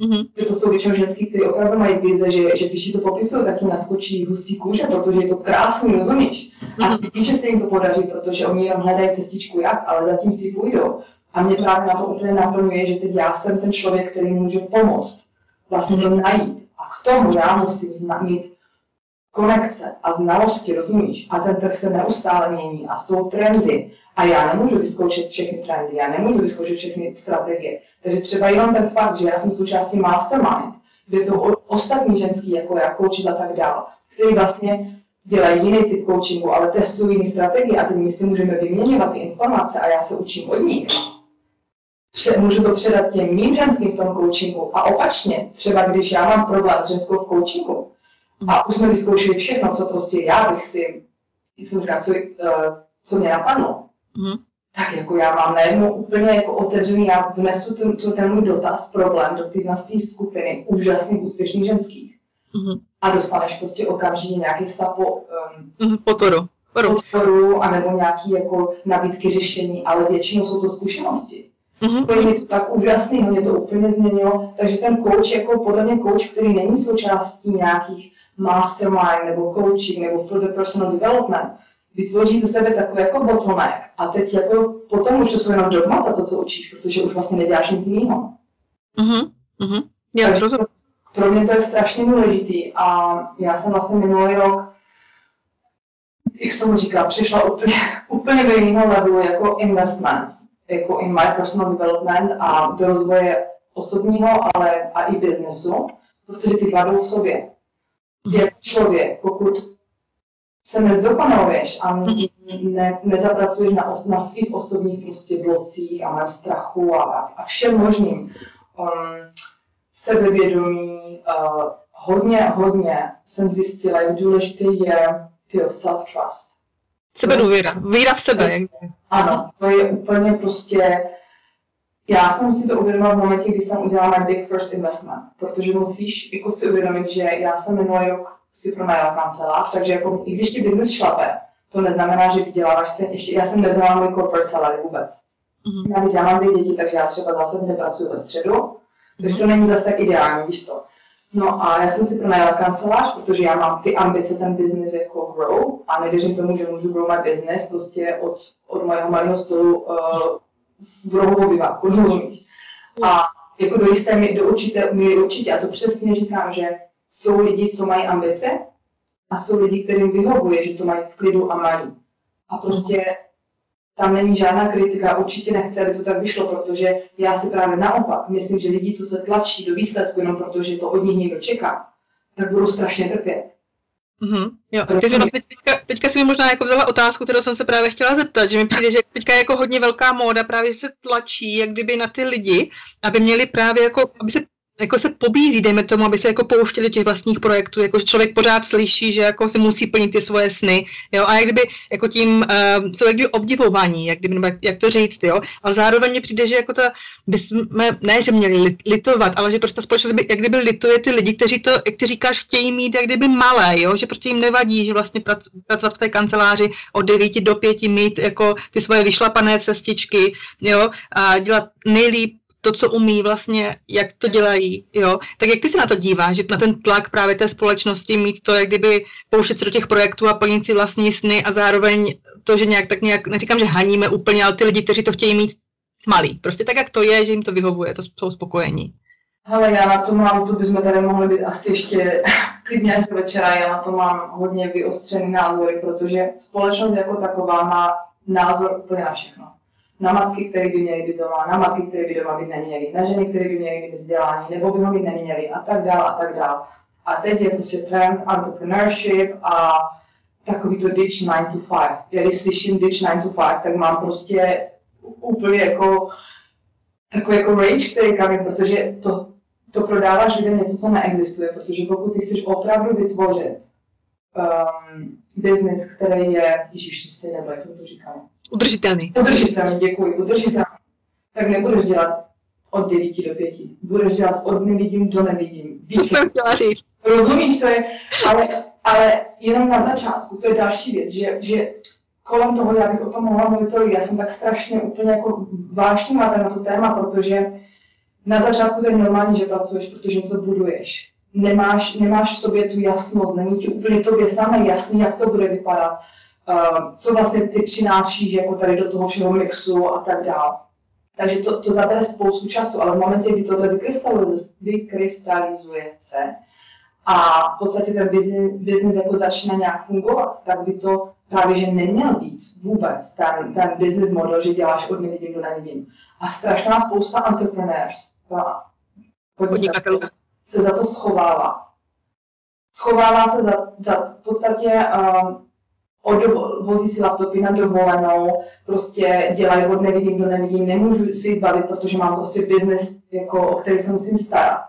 Mm-hmm. To jsou většinou ženský, kteří opravdu mají vize, že, že když ti to popisují, tak jim naskočí husí kůže, protože je to krásný, rozumíš? A mm-hmm. víš, že se jim to podaří, protože oni jenom hledají cestičku jak, ale zatím si půjdou. A mě právě na to úplně naplňuje, že teď já jsem ten člověk, který může pomoct vlastně to najít. A k tomu já musím zna- mít konekce a znalosti, rozumíš? A ten trh se neustále mění a jsou trendy. A já nemůžu vyzkoušet všechny trendy, já nemůžu vyzkoušet všechny strategie. Takže třeba jenom ten fakt, že já jsem součástí mastermind, kde jsou ostatní ženský, jako já, kouči a tak dál, který vlastně dělají jiný typ coachingu, ale testují jiné strategie a teď my si můžeme vyměňovat ty informace a já se učím od nich. Můžu to předat těm mým ženským v tom coachingu a opačně, třeba když já mám problém s ženskou v coachingu a už jsme vyzkoušeli všechno, co prostě já bych si, jak jsem říkala, co, uh, co mě napadlo, mm tak jako já mám najednou úplně jako otevřený, já vnesu ten, to, ten můj dotaz, problém do téhle skupiny úžasných, úspěšných ženských. Mm-hmm. A dostaneš prostě okamžitě nějaký sapo, um, mm-hmm, podporu. podporu, anebo nějaký jako nabídky řešení, ale většinou jsou to zkušenosti. Mm-hmm. To je něco tak úžasného, mě to úplně změnilo. Takže ten coach jako podle mě coach, který není součástí nějakých mastermind nebo coaching nebo further personal development, vytvoří ze sebe takový jako bottleneck. A teď jako potom už to jsou jenom dogmata, to, co učíš, protože už vlastně neděláš nic jiného. Mhm, mhm. Já Takže pro mě to je strašně důležitý a já jsem vlastně minulý rok, jak jsem tomu říkala, přišla úplně, [LAUGHS] úplně do jiného levelu jako investments, jako in my personal development a do rozvoje osobního, ale a i biznesu, protože ty kladou v sobě. Jako člověk, pokud se nezdokonaluješ a ne, nezapracuješ na, os, na svých osobních prostě blocích a mém strachu a, a všem možným. Um, sebevědomí, uh, hodně, hodně jsem zjistila, jak důležitý je ty self-trust. Sebedůvěra, víra v sebe. Ano, to je úplně prostě, já jsem si to uvědomila v momentě, kdy jsem udělala my big first investment, protože musíš jako si uvědomit, že já jsem minulý rok si pronajala kancelář, takže jako, i když ti biznes šlape, to neznamená, že vyděláváš stejně. Ještě, já jsem nebyla můj corporate salary vůbec. Mm-hmm. Navíc já mám dvě děti, takže já třeba zase nepracuji ve středu, mm-hmm. takže to není zase tak ideální, víš co. No a já jsem si pronajala kancelář, protože já mám ty ambice ten business jako grow a nevěřím tomu, že můžu grow my business prostě od, od mého malého stolu uh, v rohu obyváku, A jako do jisté do určité míry určitě, a to přesně říkám, že jsou lidi, co mají ambice a jsou lidi, kterým vyhovuje, že to mají v klidu a mají. A prostě tam není žádná kritika, určitě nechci, aby to tak vyšlo, protože já si právě naopak myslím, že lidi, co se tlačí do výsledku jenom protože to od nich někdo čeká, tak budou strašně trpět. Mm-hmm, jo. Protože vlastně teďka, teďka si mi možná jako vzala otázku, kterou jsem se právě chtěla zeptat, že mi přijde, že teďka je jako hodně velká móda, právě se tlačí, jak kdyby na ty lidi, aby měli právě jako, aby se jako se pobízí, dejme tomu, aby se jako pouštěli do těch vlastních projektů, jako člověk pořád slyší, že jako se musí plnit ty svoje sny, jo, a jak kdyby jako tím uh, jsou jak kdyby obdivování, jak, kdyby, nebo jak, jak to říct, jo, ale zároveň mi přijde, že jako ta, bychom, ne, že měli litovat, ale že prostě ta společnost by, jak kdyby lituje ty lidi, kteří to, jak ty říkáš, chtějí mít jak kdyby malé, jo, že prostě jim nevadí, že vlastně prac, pracovat v té kanceláři od 9 do 5 mít jako ty svoje vyšlapané cestičky, jo, a dělat nejlíp to, co umí vlastně, jak to dělají, jo. Tak jak ty se na to díváš, že na ten tlak právě té společnosti mít to, jak kdyby pouštět se do těch projektů a plnit si vlastní sny a zároveň to, že nějak tak nějak, neříkám, že haníme úplně, ale ty lidi, kteří to chtějí mít malý. Prostě tak, jak to je, že jim to vyhovuje, to jsou spokojení. Ale já na to mám, to bychom tady mohli být asi ještě [LAUGHS] klidně až do večera, já na to mám hodně vyostřený názory, protože společnost jako taková má názor úplně na všechno na matky, které by měly být doma, na matky, které by doma být neměly, na ženy, které by měly být vzdělání, nebo by ho mít neměly a tak dále a tak dále. A teď je prostě trend entrepreneurship a takový to ditch 9 to 5. Já když slyším ditch 9 to 5, tak mám prostě úplně jako takový jako rage, který kamí, protože to, to prodáváš lidem něco, co neexistuje, protože pokud ty chceš opravdu vytvořit um, business, který je, Ježíš, stejně jak jsme to říkali. Udržitelný. Udržitelný, děkuji, udržitelný. Tak nebudeš dělat od 9 do 5. Budeš dělat od nevidím do nevidím. [LAUGHS] Víš, jsem chtěla říct. Rozumíš, to je, ale, ale jenom na začátku, to je další věc, že, že kolem toho, já bych o tom mohla mluvit tolik, já jsem tak strašně úplně jako vášnivá na to téma, protože na začátku to je normální, že pracuješ, protože něco buduješ. Nemáš, nemáš v sobě tu jasnost, není ti úplně tobě samé jasný, jak to bude vypadat, uh, co vlastně ty přinášíš jako tady do toho všeho mixu a tak dále. Takže to, to zabere spoustu času, ale v momentě, kdy tohle vykrystalizuje, vykrystalizuje se a v podstatě ten business jako začne nějak fungovat, tak by to právě, že neměl být vůbec ten, ten business model, že děláš od nevidím do nevidím. A strašná spousta entrepreneurs, podnikatelů, se za to schovává. Schovává se za, za v podstatě um, vozí si laptopy na dovolenou, prostě dělají od nevidím do nevidím, nemůžu si jít bavit, protože mám prostě business, jako, o který se musím starat.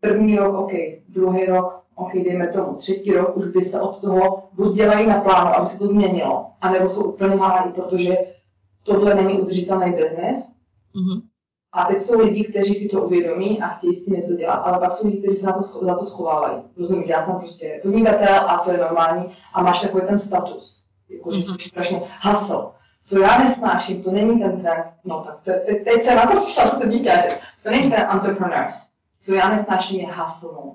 První rok, OK, druhý rok, OK, dejme tomu, třetí rok, už by se od toho buď dělají na plánu, aby se to změnilo, anebo jsou úplně hájí, protože tohle není udržitelný business. Mm-hmm. A teď jsou lidi, kteří si to uvědomí a chtějí s tím něco dělat, ale pak jsou lidi, kteří se na to, za to schovávají. Rozumíš, já jsem prostě podnikatel a to je normální a máš takový ten status, jako že jsi mm-hmm. strašně hasl. Co já nesnáším, to není ten trend, no tak te, te, teď se na to přišla se dítěře, to není ten entrepreneurs. Co já nesnáším je hasl.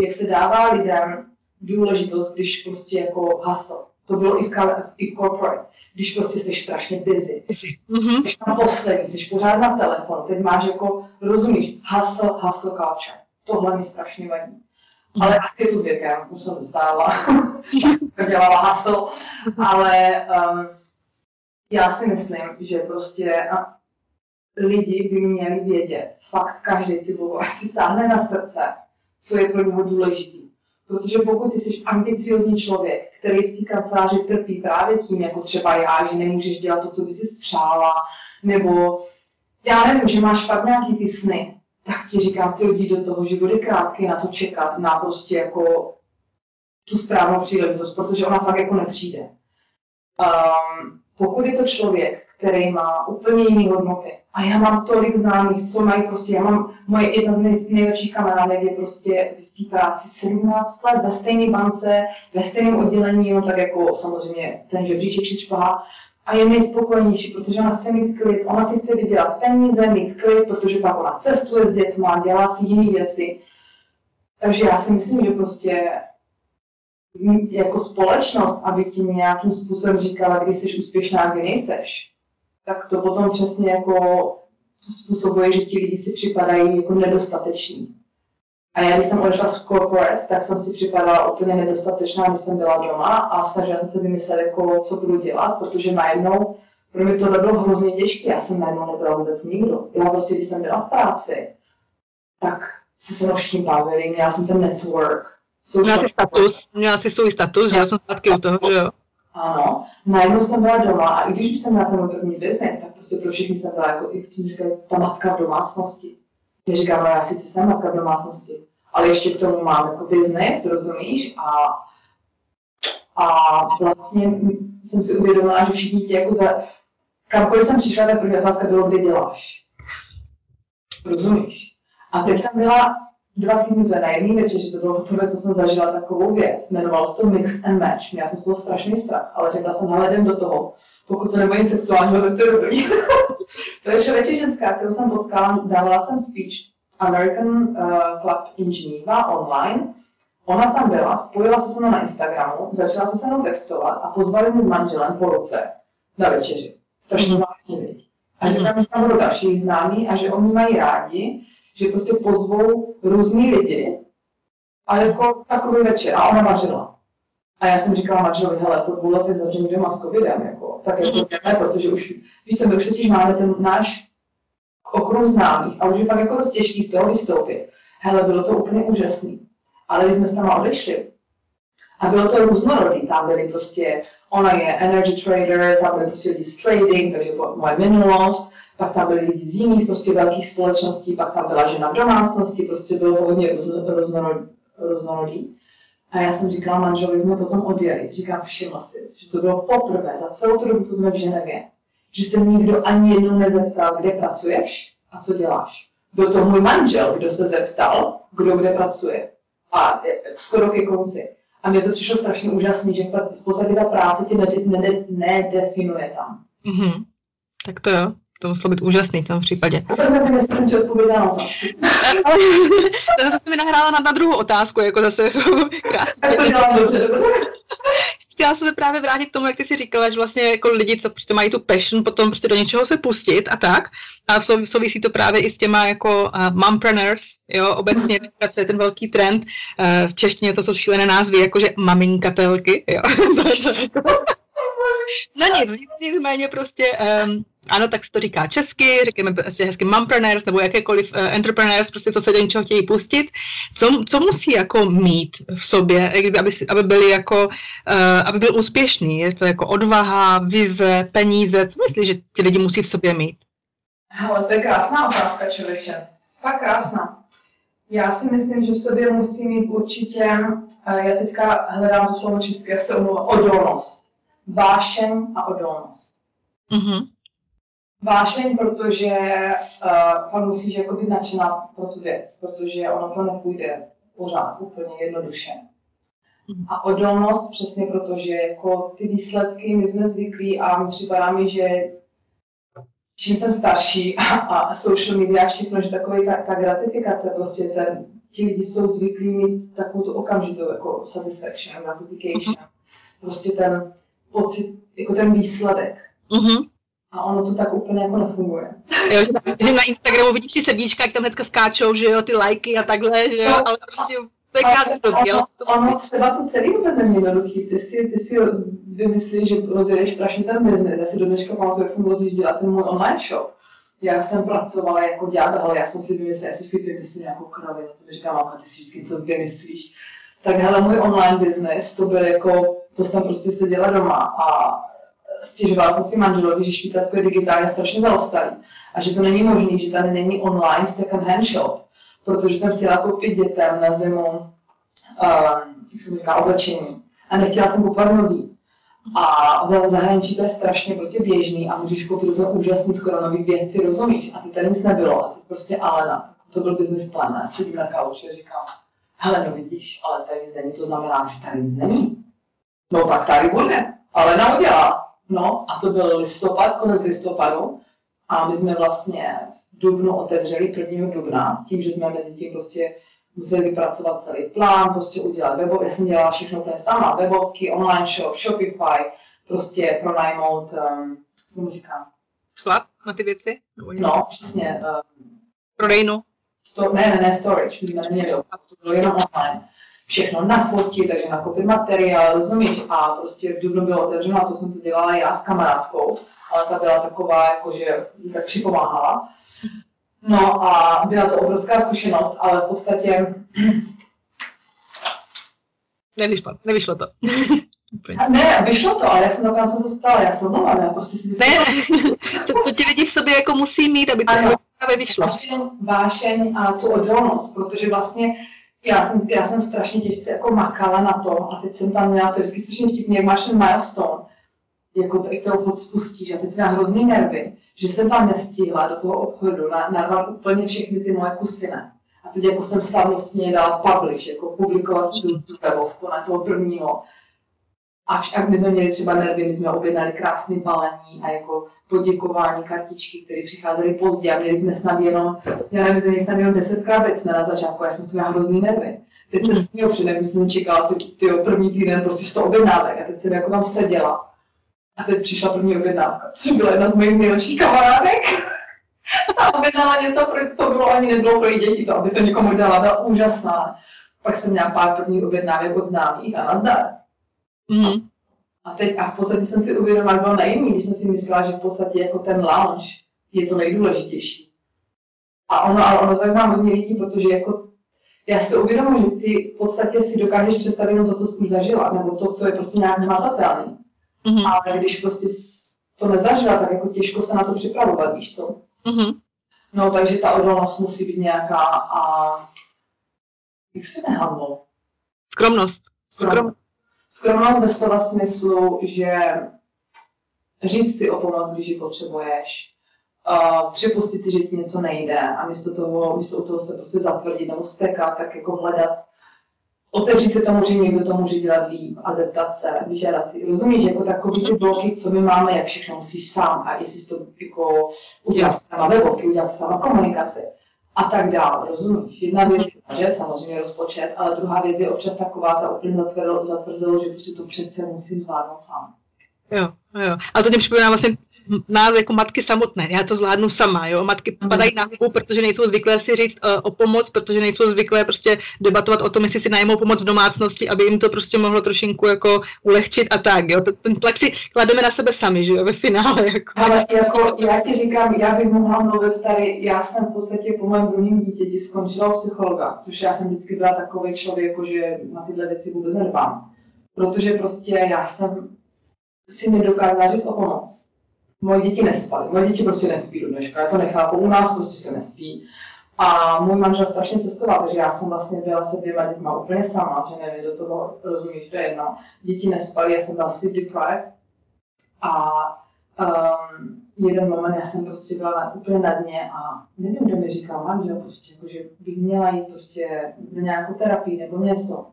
Jak se dává lidem důležitost, když prostě jako hasl. To bylo i v, i v corporate když prostě jsi strašně busy. Mm-hmm. Jsi tam poslední, jsi pořád na telefonu, teď máš jako, rozumíš, hustle, hustle culture. Tohle mi strašně vadí. Mm-hmm. Ale je to s věkem, už jsem dostávala, [LAUGHS] dělala hustle, ale um, já si myslím, že prostě lidi by měli vědět, fakt každý ty ať si sáhne na srdce, co je pro něho důležitý. Protože pokud ty jsi ambiciozní člověk, který v té kanceláři trpí právě tím, jako třeba já, že nemůžeš dělat to, co by si spřála, nebo já nevím, že máš fakt nějaký ty sny, tak ti říkám, ty jdi do toho, že bude krátký na to čekat, na prostě jako tu správnou příležitost, protože ona fakt jako nepřijde. Um, pokud je to člověk, který má úplně jiné hodnoty, a já mám tolik známých, co mají prostě, já mám, moje jedna z nej, nejlepších kamarádek je prostě v té práci 17 let ve stejné bance, ve stejném oddělení, no tak jako samozřejmě ten žebříček si špahá, a je nejspokojenější, protože ona chce mít klid, ona si chce vydělat peníze, mít klid, protože pak ona cestuje s dětma, dělá si jiné věci. Takže já si myslím, že prostě jako společnost, aby ti nějakým způsobem říkala, kdy jsi úspěšná, kdy nejseš, tak to potom přesně jako způsobuje, že ti lidi si připadají jako nedostateční. A já, když jsem odešla z corporate, tak jsem si připadala úplně nedostatečná, když jsem byla doma a snažila jsem se vymyslet, jako, co budu dělat, protože najednou pro mě to bylo hrozně těžké. Já jsem najednou nebyla vůbec nikdo. Já prostě, když jsem byla v práci, tak se se mnou všichni bavili, měla jsem ten network. Měla jsi status, měla jsi svůj status, že jsem zpátky u toho, že jo? Ano, najednou jsem byla doma a i když jsem měla ten první business, tak prostě pro všechny jsem byla jako, i tím říkají, ta matka v domácnosti. Já říkám, no já sice jsem matka v domácnosti, ale ještě k tomu mám jako business, rozumíš? A, a vlastně jsem si uvědomila, že všichni ti jako za... Kamkoliv jsem přišla, tak první otázka bylo, kde děláš. Rozumíš? A teď jsem byla dva týdny na jedné večeři, to bylo poprvé, co jsem zažila takovou věc. Jmenovalo se to Mix and Match. Měla jsem z toho strašný strach, ale řekla jsem, hele, jdem do toho. Pokud to nebude nic sexuálního, tak to je dobrý. [LAUGHS] to je člověče ženská, kterou jsem potkala, dávala jsem speech American uh, Club in Geneva online. Ona tam byla, spojila se se mnou na Instagramu, začala se se mnou textovat a pozvali mě s manželem po roce na večeři. Strašně zvláštní A že tam, že tam budou další známí a že oni mají rádi, že prostě pozvou různý lidi a jako takový večer. A ona vařila. A já jsem říkala manželovi, hele, po dvou letech zavření doma s covidem, jako, tak jako mhm. ne, protože už, víš co, my už totiž máme ten náš okruh známých a už je fakt jako dost těžký z toho vystoupit. Hele, bylo to úplně úžasný. Ale když jsme s tam odešli, a bylo to různorodý, tam byly prostě, ona je energy trader, tam byly prostě lidi z trading, takže moje minulost, pak tam byli lidi z jiných prostě velkých společností, pak tam byla žena v domácnosti, prostě bylo to hodně různorodý. A já jsem říkala manželovi, jsme potom odjeli. Říkám, všimla si, že to bylo poprvé za celou tu dobu, co jsme v Ženevě, že se nikdo ani jednou nezeptal, kde pracuješ a co děláš. Byl to můj manžel, kdo se zeptal, kdo kde pracuje. A skoro ke konci. A mě to přišlo strašně úžasný, že v podstatě ta práce tě nedefinuje tam. Mm-hmm. Tak to jo. To muselo být úžasný v tom případě. Odpověděla otázku. [LAUGHS] to zase mi nahrála na, na druhou otázku, jako zase [LAUGHS] krásně. Tak to dělám dobře, dobře. Chtěla jsem se právě vrátit k tomu, jak ty si říkala, že vlastně jako lidi, co prostě mají tu passion, potom prostě do něčeho se pustit a tak. A souvisí to právě i s těma jako uh, mompreneurs, jo, obecně teďka, co je ten velký trend. Uh, v češtině to jsou šílené názvy, jakože maminkatelky, jo. [LAUGHS] no nic, nicméně prostě um, ano, tak se to říká česky, řekněme prostě hezky mompreneurs nebo jakékoliv uh, entrepreneurs, prostě co se do něčeho chtějí pustit. Co, co musí jako mít v sobě, aby, aby byli jako, uh, aby byl úspěšný? Je to jako odvaha, vize, peníze? Co myslíš, že ti lidi musí v sobě mít? Ale to je krásná otázka, člověče. Fakt krásná. Já si myslím, že v sobě musí mít určitě, uh, já teďka hledám to slovo česky, jak se omlouvám, odolnost. Vášeň a odolnost. Mm-hmm vášeň, protože uh, fakt musíš jako být nadšená pro tu věc, protože ono to nepůjde pořád úplně jednoduše. A odolnost přesně protože jako ty výsledky, my jsme zvyklí a mi připadá mi, že čím jsem starší a, a social media všechno, že takový ta, ta gratifikace, prostě ten, ti lidi jsou zvyklí mít takovou tu okamžitou jako satisfaction, gratification, prostě ten pocit, jako ten výsledek. Mm-hmm. A ono to tak úplně jako nefunguje. Jo, že, že na Instagramu vidíš ty srdíčka, jak tam hnedka skáčou, že jo, ty lajky a takhle, že jo, no, ale prostě to je krátkodobě. Ono, ono třeba to celý vůbec není jednoduchý. Ty si, ty si vymyslíš, že rozjedeš strašně ten biznes. Já si do dneška pamatuju, jak jsem rozjížděla ten můj online shop. Já jsem pracovala jako ďábel, já jsem si vymyslela, já jsem si vymyslela nějakou kravinu, to mi říká mamka, ty si vždycky co vymyslíš. Tak hele, můj online business, to byl jako, to jsem prostě seděla doma a stěžovala jsem si manželovi, že Švýcarsko je digitálně strašně zaostalý a že to není možné, že tady není online second hand shop, protože jsem chtěla koupit dětem na zimu, uh, jak se říká, oblečení a nechtěla jsem kupovat nový. A v zahraničí to je strašně prostě běžný a můžeš koupit úplně úžasný skoro nový věci, rozumíš? A ty tady nic nebylo a ty prostě Alena, to byl business plan, já sedím na kauči a říkám, hele, no vidíš, ale tady nic není, to znamená, že tady nic není. No tak tady bude. Alena udělá. No a to byl listopad, konec listopadu a my jsme vlastně v Dubnu otevřeli 1. dubna s tím, že jsme mezi tím prostě museli vypracovat celý plán, prostě udělat webo, já jsem dělala všechno úplně sama, webovky, online shop, Shopify, prostě pronajmout, um, co mu říkám? Sklad na ty věci? No, přesně. Um, Prodejnu? Sto, ne, ne, ne, storage, my jsme neměli, to bylo jenom online všechno nafotit, takže nakoupit materiál, rozumíš? A prostě v Dubnu bylo otevřeno a to jsem to dělala já s kamarádkou, ale ta byla taková, jakože tak připomáhala. No a byla to obrovská zkušenost, ale v podstatě... [CLEARS THROAT] Nevyšlo, nevyšlo to. [LAUGHS] ne, vyšlo to, ale já jsem na se stala, já jsem omlouvám, já prostě si Ne, [LAUGHS] to, to ti lidi v sobě jako musí mít, aby to právě vyšlo. Vášeň, vášeň a tu odolnost, protože vlastně já jsem, já jsem strašně těžce jako makala na tom a teď jsem tam měla, to je strašně vtipně, jak máš ten milestone, jako to, kterou chod spustíš a teď jsem hrozný nervy, že jsem tam nestihla do toho obchodu na, narvat úplně všechny ty moje kusy ne. A teď jako jsem slavnostně dala publish, jako publikovat tu, tu webovku na toho prvního. A však my jsme měli třeba nervy, my jsme objednali krásný balení a jako poděkování kartičky, které přicházely pozdě a měli jsme snad jenom, já nevím, jsme snad jenom 10 krabic na začátku, já jsem to měla hrozný nervy. Teď se s ní předem, jsem čekala ty, ty první týden prostě 100 objednávek a teď jsem jako tam seděla. A teď přišla první objednávka, což byla jedna z mojich nejlepších kamarádek. [LAUGHS] a objednala něco, to bylo ani nebylo pro její děti, to, aby to někomu dala, byla úžasná. Pak jsem měla pár prvních objednávek od známých a nazdar. Mm. A, teď, a v podstatě jsem si uvědomila, že bylo naivní, když jsem si myslela, že v podstatě jako ten lounge je to nejdůležitější. A ono, ale ono tak má hodně lidí, protože jako já si uvědomuji, že ty v podstatě si dokážeš představit jenom to, co jsi zažila, nebo to, co je prostě nějak hmatatelné. Mm-hmm. Ale když prostě to nezažila, tak jako těžko se na to připravovat, víš to. Mm-hmm. No, takže ta odolnost musí být nějaká a jak se nehandlo? Skromnost. Skrom. Skromnost ve slova smyslu, že říct si o pomoc, když ji potřebuješ, uh, připustit si, že ti něco nejde a místo toho, místo toho se prostě zatvrdit nebo stekat, tak jako hledat otevřít se tomu, že někdo to může dělat líp a zeptat se, vyžádat si. Rozumíš, jako takový ty bloky, co my máme, jak všechno musíš sám a jestli to jako uděláš sama webovky, uděláš sama komunikaci a tak dále, rozumíš? Jedna věc budget, samozřejmě rozpočet, ale druhá věc je občas taková ta úplně zatvrzelo, že prostě to přece musím zvládnout sám. Jo, jo. A to mě připomíná vlastně nás jako matky samotné, já to zvládnu sama, jo, matky mm. padají na hlavu, protože nejsou zvyklé si říct uh, o pomoc, protože nejsou zvyklé prostě debatovat o tom, jestli si najmou pomoc v domácnosti, aby jim to prostě mohlo trošinku jako ulehčit a tak, jo, ten tlak si klademe na sebe sami, že jo, ve finále, jako. Ale jako, já ti říkám, já bych mohla mluvit tady, já jsem v podstatě po mém druhém dítěti skončila psychologa, což já jsem vždycky byla takový člověk, jako že na tyhle věci vůbec nedbám. Protože prostě já jsem si nedokázala říct o pomoc moje děti nespaly. Moje děti prostě nespí do dneška, já to nechápu, u nás prostě se nespí. A můj manžel strašně cestoval, takže já jsem vlastně byla se dvěma dětma úplně sama, že nevím, do toho rozumíš, to je jedno. Děti nespaly, já jsem byla sleep deprived. A um, jeden moment já jsem prostě byla na, úplně na dně a nevím, kde mi říkal manžel prostě, jako, že bych měla jít prostě na nějakou terapii nebo něco.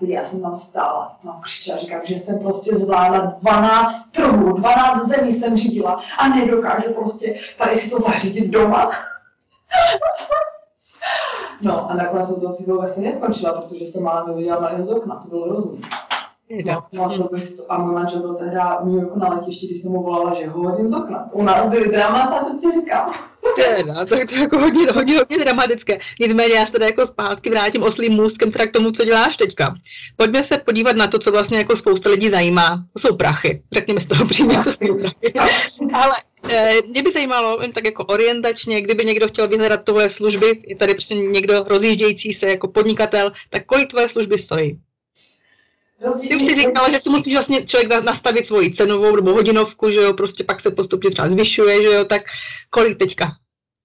Teď já jsem tam stála, jsem křičela, říkám, že jsem prostě zvládla 12 trhů, 12 zemí jsem řídila a nedokážu prostě tady si to zařídit doma. [LAUGHS] no a nakonec jsem toho psychologa stejně skončila, protože jsem mála neviděla malého z okna, to bylo hrozný. No, no to bys to, a můj manžel byl tehdy v New Yorku na letišti, když jsem mu volala, že ho hodím z okna. U nás byly dramata, to ti říkám. Teda, tak to je jako hodně, hodně, hodně dramatické. Nicméně já se tady jako zpátky vrátím oslým můstkem teda k tomu, co děláš teďka. Pojďme se podívat na to, co vlastně jako spousta lidí zajímá. To jsou prachy. Řekněme z toho přímě, to jsou prachy. Ale eh, mě by zajímalo, jen tak jako orientačně, kdyby někdo chtěl vyhledat tvoje služby, je tady prostě někdo rozjíždějící se jako podnikatel, tak kolik tvoje služby stojí? Ty už si říkala, že si musíš vlastně člověk nastavit svoji cenovou nebo hodinovku, že jo, prostě pak se postupně třeba zvyšuje, že jo, tak kolik teďka?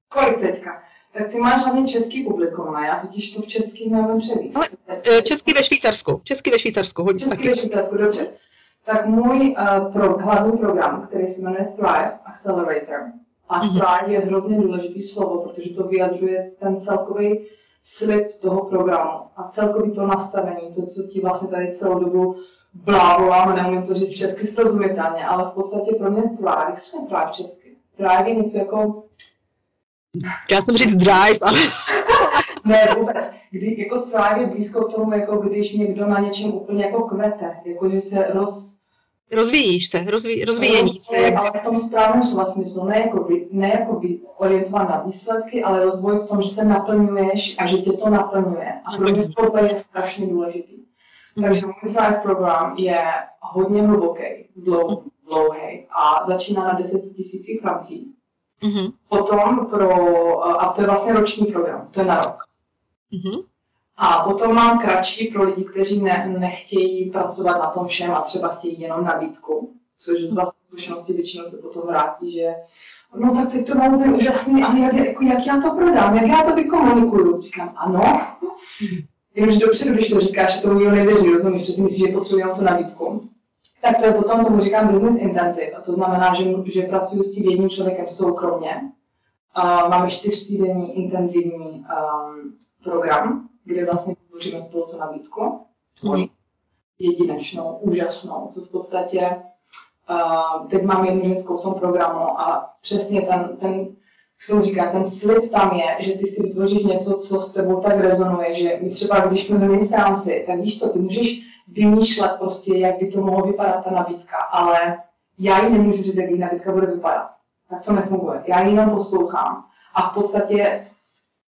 Kolik teďka? Tak ty máš hlavně český publikum, a já totiž to v český nevím převíst. Ale, eh, český ve Švýcarsku, český ve Švýcarsku, hodně Český taky. ve Švýcarsku, dobře. Tak můj uh, pro, hlavní program, který se jmenuje Thrive Accelerator, a mm-hmm. Thrive je hrozně důležitý slovo, protože to vyjadřuje ten celkový slib toho programu a celkový to nastavení, to, co ti vlastně tady celou dobu blávolám, a neumím to říct česky srozumitelně, ale v podstatě pro mě Thrive, jak se Thrive česky? Thrive je něco jako... Já jsem říct drive, ale... [LAUGHS] ne, vůbec. Kdy, jako thrive je blízko k tomu, jako když někdo na něčem úplně jako kvete, jako že se roz, Rozvíjíš se, rozví, rozvíjení se. Ale v tom správném slova smyslu, ne jako, by, ne jako by orientovat na výsledky, ale rozvoj v tom, že se naplňuješ a že tě to naplňuje. A pro mě tohle je strašně důležitý. Takže můj life program je hodně hluboký, dlouhý, dlouhý a začíná na 10 tisících francí. Mm-hmm. Potom pro, a to je vlastně roční program, to je na rok. Mm-hmm. A potom mám kratší pro lidi, kteří ne, nechtějí pracovat na tom všem a třeba chtějí jenom nabídku, což z vlastní zkušenosti většinou se potom vrátí, že no tak teď to mám úžasný, ale jak, jako, jak já to prodám, jak já to vykomunikuju? Říkám, ano. Jenomže dopředu, když to říkáš, že tomu nikdo nevěří, rozumíš, že si myslíš, že potřebuje tu nabídku. Tak to je potom, tomu říkám business intensive. A to znamená, že, že pracuji s tím jedním člověkem soukromně. Uh, máme čtyřtýdenní intenzivní um, program, kde vlastně tvoříme spolu tu nabídku, tvoji jedinečnou, úžasnou, co v podstatě uh, teď mám jednu ženskou v tom programu a přesně ten, ten k tomu říká, ten slib tam je, že ty si vytvoříš něco, co s tebou tak rezonuje, že my třeba, když půjdeme seanci, tak víš co, ty můžeš vymýšlet prostě, jak by to mohlo vypadat ta nabídka, ale já jí nemůžu říct, jak její nabídka bude vypadat. Tak to nefunguje. Já ji jenom poslouchám a v podstatě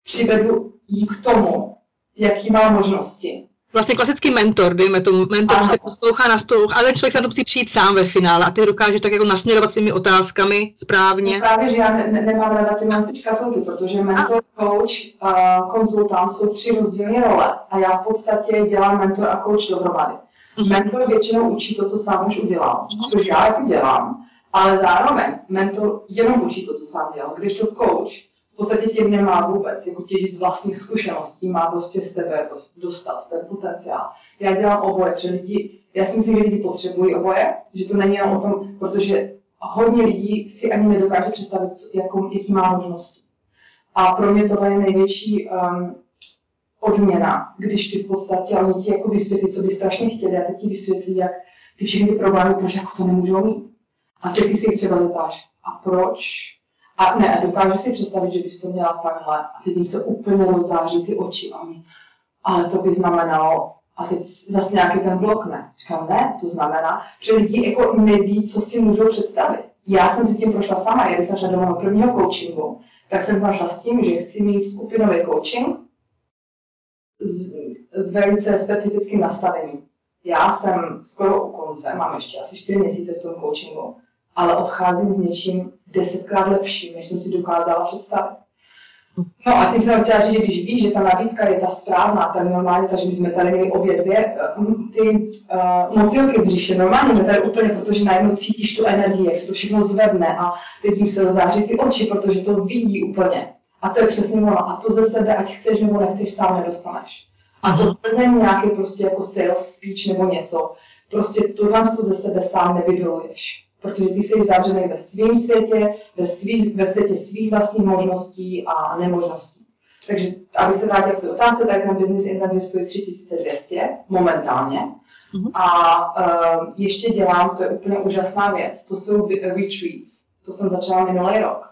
přivedu jí k tomu, jaký má možnosti. vlastně klasický mentor, dejme tomu, mentor prostě poslouchá na stůl, ale člověk se na to musí přijít sám ve finále a ty dokáže tak jako nasměrovat svými otázkami správně. No právě, že já ne, ne, nemám ráda ty škatulky, protože mentor, a. coach, a konzultant jsou tři rozdílné role a já v podstatě dělám mentor a coach dohromady. Mm-hmm. Mentor většinou učí to, co sám už udělal, mm-hmm. což já jako dělám, ale zároveň mentor jenom učí to, co sám dělal, když to coach v podstatě tě nemá vůbec, jako těžit z vlastních zkušeností, má prostě z tebe dostat ten potenciál. Já dělám oboje, protože lidi, já si myslím, že lidi potřebují oboje, že to není jenom o tom, protože hodně lidí si ani nedokáže představit, jako, jaký má možnosti. A pro mě tohle je největší um, odměna, když ty v podstatě, oni ti jako vysvětlí, co by strašně chtěli a teď ti vysvětlí, jak ty všechny ty problémy, proč jako to nemůžou mít. A teď ty si jich třeba zeptáš, a proč? A ne, a dokážu si představit, že bys to měla takhle a teď jim se úplně rozzáří ty oči a oni, ale to by znamenalo, a teď zase nějaký ten blok ne. Říkám, ne, to znamená, že lidi jako neví, co si můžou představit. Já jsem si tím prošla sama, když jsem šla do mého prvního coachingu, tak jsem tam šla s tím, že chci mít skupinový coaching s, s velice specifickým nastavením. Já jsem skoro u konce, mám ještě asi 4 měsíce v tom coachingu, ale odcházím s něčím desetkrát lepším, než jsem si dokázala představit. No a tím jsem chtěla říct, že když víš, že ta nabídka je ta správná, tak normálně, takže my jsme tady měli obě dvě eh, ty uh, motylky v břiše. Normálně jsme tady úplně, protože najednou cítíš tu energii, jak se to všechno zvedne a teď jim se rozáří ty oči, protože to vidí úplně. A to je přesně ono. A to ze sebe, ať chceš nebo nechceš, sám nedostaneš. A to není nějaký prostě jako sales speech nebo něco. Prostě tohle ze sebe sám nevydoluješ protože ty jsi zavřený ve svém světě, ve, svých, ve světě svých vlastních možností a nemožností. Takže, aby se vrátil k té otázce, tak ten business intensive stojí 3200 momentálně. Mm-hmm. A uh, ještě dělám, to je úplně úžasná věc, to jsou retreats. To jsem začala minulý rok.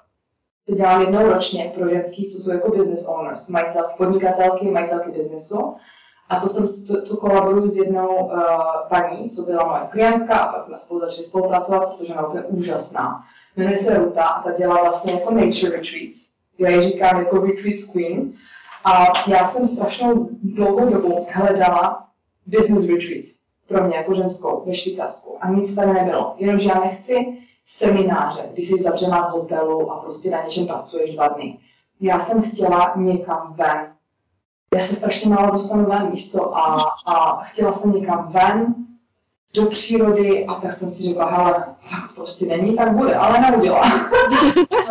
To dělám jednou ročně pro ženský, co jsou jako business owners, majitelky, podnikatelky, majitelky businessu. A to jsem to, to kolaboruju s jednou uh, paní, co byla moje klientka a pak jsme spolu začali spolupracovat, protože ona je úžasná. Jmenuje se Ruta a ta dělá vlastně jako nature retreats. Já ji říkám jako retreats queen. A já jsem strašnou dlouhou dobu hledala business retreats pro mě jako ženskou ve Švýcarsku a nic tady nebylo. Jenomže já nechci semináře, kdy jsi zavřená v hotelu a prostě na něčem pracuješ dva dny. Já jsem chtěla někam ven, já se strašně málo dostanu ven, víš co, a, a chtěla jsem někam ven, do přírody a tak jsem si řekla, hele, tak prostě není, tak bude, ale neudělá. [LAUGHS]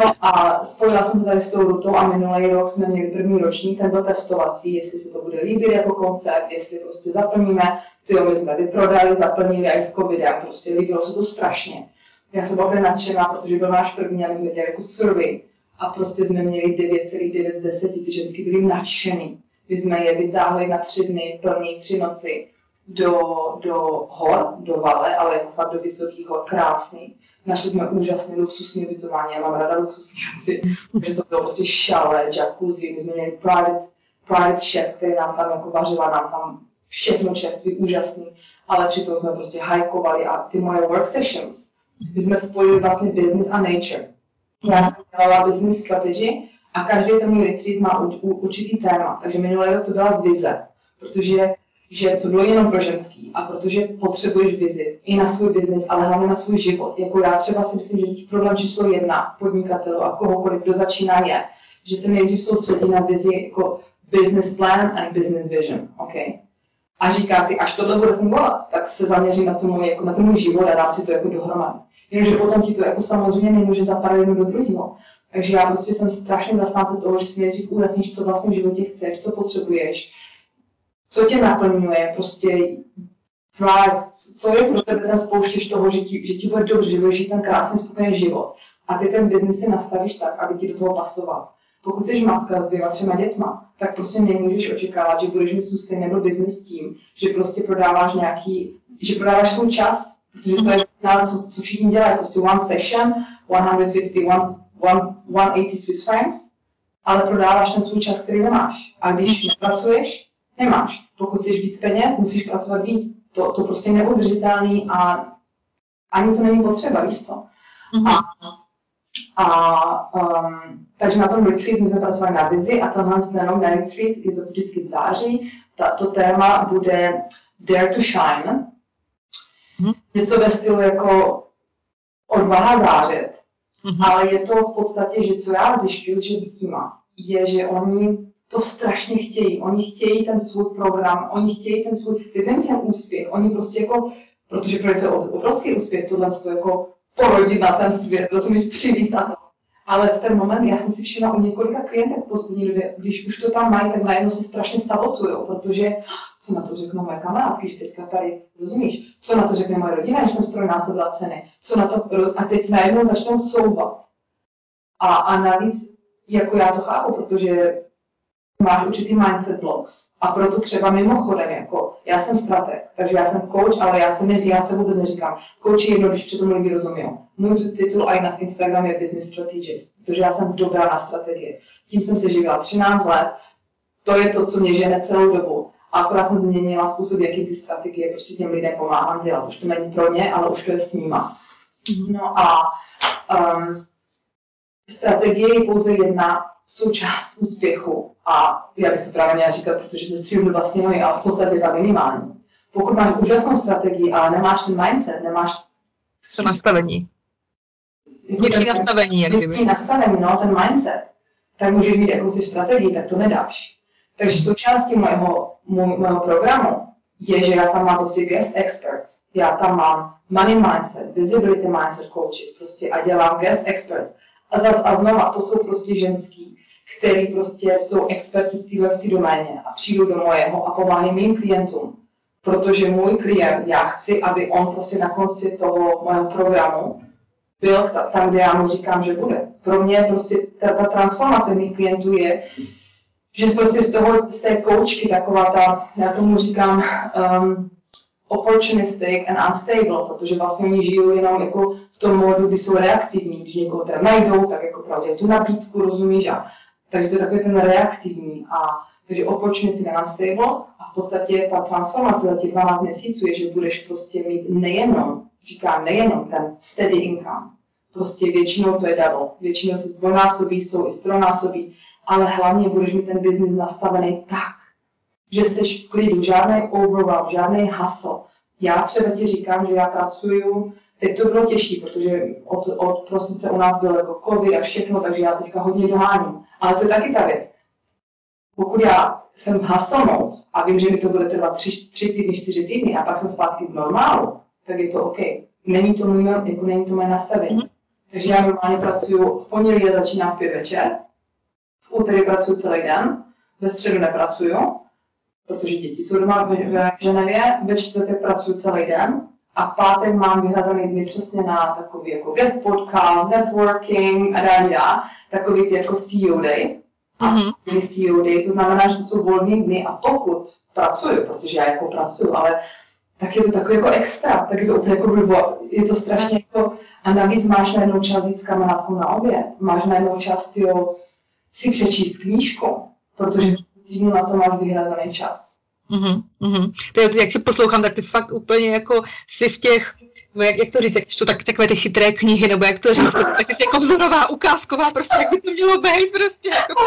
no a spojila jsem se tady s tou rutou a minulý rok jsme měli první ročník, ten byl testovací, jestli se to bude líbit jako koncept, jestli prostě zaplníme, ty my jsme vyprodali, zaplnili i s covidem, prostě líbilo se to strašně. Já jsem byla nadšená, protože byl náš první a my jsme dělali jako survey a prostě jsme měli 9,9 z 10, ty ženský byly nadšený kdy jsme je vytáhli na tři dny, plný tři noci do, do hor, do vale, ale jako fakt do vysokých hor, krásný. Našli jsme úžasné luxusní ubytování, já mám ráda luxusní věci, takže to bylo prostě šale, jacuzzi, my jsme měli private, private chef, který nám tam jako vařila, nám tam všechno čerství, úžasný, ale přitom jsme prostě hajkovali a ty moje work sessions, my jsme spojili vlastně business a nature. Já jsem dělala business strategy a každý ten můj retreat má u, u, určitý téma. Takže minulý rok to byla vize, protože že to bylo jenom pro ženský a protože potřebuješ vizi i na svůj biznis, ale hlavně na svůj život. Jako já třeba si myslím, že problém číslo jedna podnikatelů a kohokoliv, kdo začíná, je, že se nejdřív soustředí na vizi jako business plan a business vision. Okay? A říká si, až tohle bude fungovat, tak se zaměřím na, můj, jako na ten můj život a dám si to jako dohromady. Jenomže potom ti to jako samozřejmě nemůže zapadat jedno do druhého. Takže já prostě jsem strašně zastánce toho, že si nejdřív ujasníš, co vlastně v životě chceš, co potřebuješ, co tě naplňuje, prostě co je pro tebe ten spouštěš toho, že ti, že ti bude dobře, že budeš žít ten krásný, spokojený život. A ty ten biznis si nastavíš tak, aby ti do toho pasoval. Pokud jsi matka s dvěma, třema dětma, tak prostě nemůžeš očekávat, že budeš mít sustainable business tím, že prostě prodáváš nějaký, že prodáváš svůj čas, protože to je co, co všichni dělají, prostě one session, 150, 180 Swiss francs, ale prodáváš ten svůj čas, který nemáš. A když nepracuješ, nemáš. Pokud chceš víc peněz, musíš pracovat víc. To, to prostě je neudržitelný a ani to není potřeba, víš co. Mm-hmm. A, a um, takže na tom retreat my jsme pracovali na vizi a tenhle jenom na retreat, je to vždycky v září, to téma bude Dare to Shine. Hmm. Něco ve stylu jako odvaha zářit. Hmm. Ale je to v podstatě, že co já zjišťuju s ženskýma, je, že oni to strašně chtějí. Oni chtějí ten svůj program, oni chtějí ten svůj, ten úspěch. Oni prostě jako, protože pro to je obrovský úspěch, tohle to jako porodit na ten svět, rozumíš, přivízt na to. Ale v ten moment, já jsem si všimla u několika klientek v poslední době, když už to tam mají, tak najednou se strašně sabotují, protože co na to řeknou moje kamarádky, že teďka tady, rozumíš, co na to řekne moje rodina, že jsem strojnásobila ceny, co na to, a teď najednou začnou couvat. A, a navíc, jako já to chápu, protože máš určitý mindset blocks. A proto třeba mimochodem, jako já jsem strateg, takže já jsem coach, ale já se, neří, já se vůbec neříkám. Coach je jednoduše, protože tomu lidi rozumí. Můj titul i na Instagram je Business Strategist, protože já jsem dobrá na strategie. Tím jsem se živila 13 let, to je to, co mě žene celou dobu. A akorát jsem změnila způsob, jaký ty strategie prostě těm lidem pomáhám dělat. Už to není pro ně, ale už to je s nima. No a um, strategie je pouze jedna součást úspěchu. A já bych to teda neměla říkat, protože se střílím vlastně nohy, ale v podstatě ta minimální. Pokud máš úžasnou strategii, ale nemáš ten mindset, nemáš nastavení. Vnitřní nastavení, jak kdyby. Vnitřní nastavení, no, ten mindset. Tak můžeš mít jakousi strategii, tak to nedáš. Takže součástí mého, mého programu je, že já tam mám prostě guest experts. Já tam mám money mindset, visibility mindset coaches prostě a dělám guest experts. A zas a znova, to jsou prostě ženský, který prostě jsou experti v téhle doméně a přijdou do mojeho a pomáhají mým klientům. Protože můj klient, já chci, aby on prostě na konci toho mého programu byl tam, kde já mu říkám, že bude. Pro mě prostě ta, ta transformace mých klientů je, že prostě z toho, z té koučky taková ta, já tomu říkám, um, opportunistic and unstable, protože vlastně oni žijou jenom jako v tom módu, kdy jsou reaktivní, když někoho teda najdou, tak jako pravdě tu nabídku, rozumíš, a takže to je takový ten reaktivní a takže opportunistic and unstable a v podstatě ta transformace za těch 12 měsíců je, že budeš prostě mít nejenom, říkám nejenom ten steady income, prostě většinou to je double, většinou se dvojnásobí, jsou i stronásobí, ale hlavně budeš mít ten biznis nastavený tak, že jsi v klidu, žádný overwhelm, žádný hustle. Já třeba ti říkám, že já pracuju, teď to bylo těžší, protože od, od prosince u nás byl jako covid a všechno, takže já teďka hodně doháním. Ale to je taky ta věc. Pokud já jsem v mode a vím, že mi to bude trvat tři, tři týdny, čtyři týdny a pak jsem zpátky v normálu, tak je to OK. Není to, můj, jako není to moje nastavení. Mm-hmm. Takže já normálně pracuji, v pondělí já začínám v pět večer, v úterý pracuji celý den, ve středu nepracuju, protože děti jsou doma v Ženevě, ve čtvrtek pracuji celý den a v pátek mám vyhrazený dny přesně na takový jako guest podcast, networking a dále takový ty jako CEO day. Mm-hmm. CEO day, to znamená, že to jsou volné dny a pokud pracuju, protože já jako pracuju, ale tak je to takový jako extra, tak je to úplně jako reward, je to strašně jako, a navíc máš najednou čas jít s kamarádkou na oběd, máš najednou čas, jo, si přečíst knížku, protože týdnu na to máš vyhrazený čas. Mm-hmm, mm-hmm. To, jak se poslouchám, tak ty fakt úplně jako si v těch jak, jak to říct, jak to tak, takové ty chytré knihy, nebo jak to říct, tak jako vzorová, ukázková, prostě jak by to mělo být, prostě. Jako.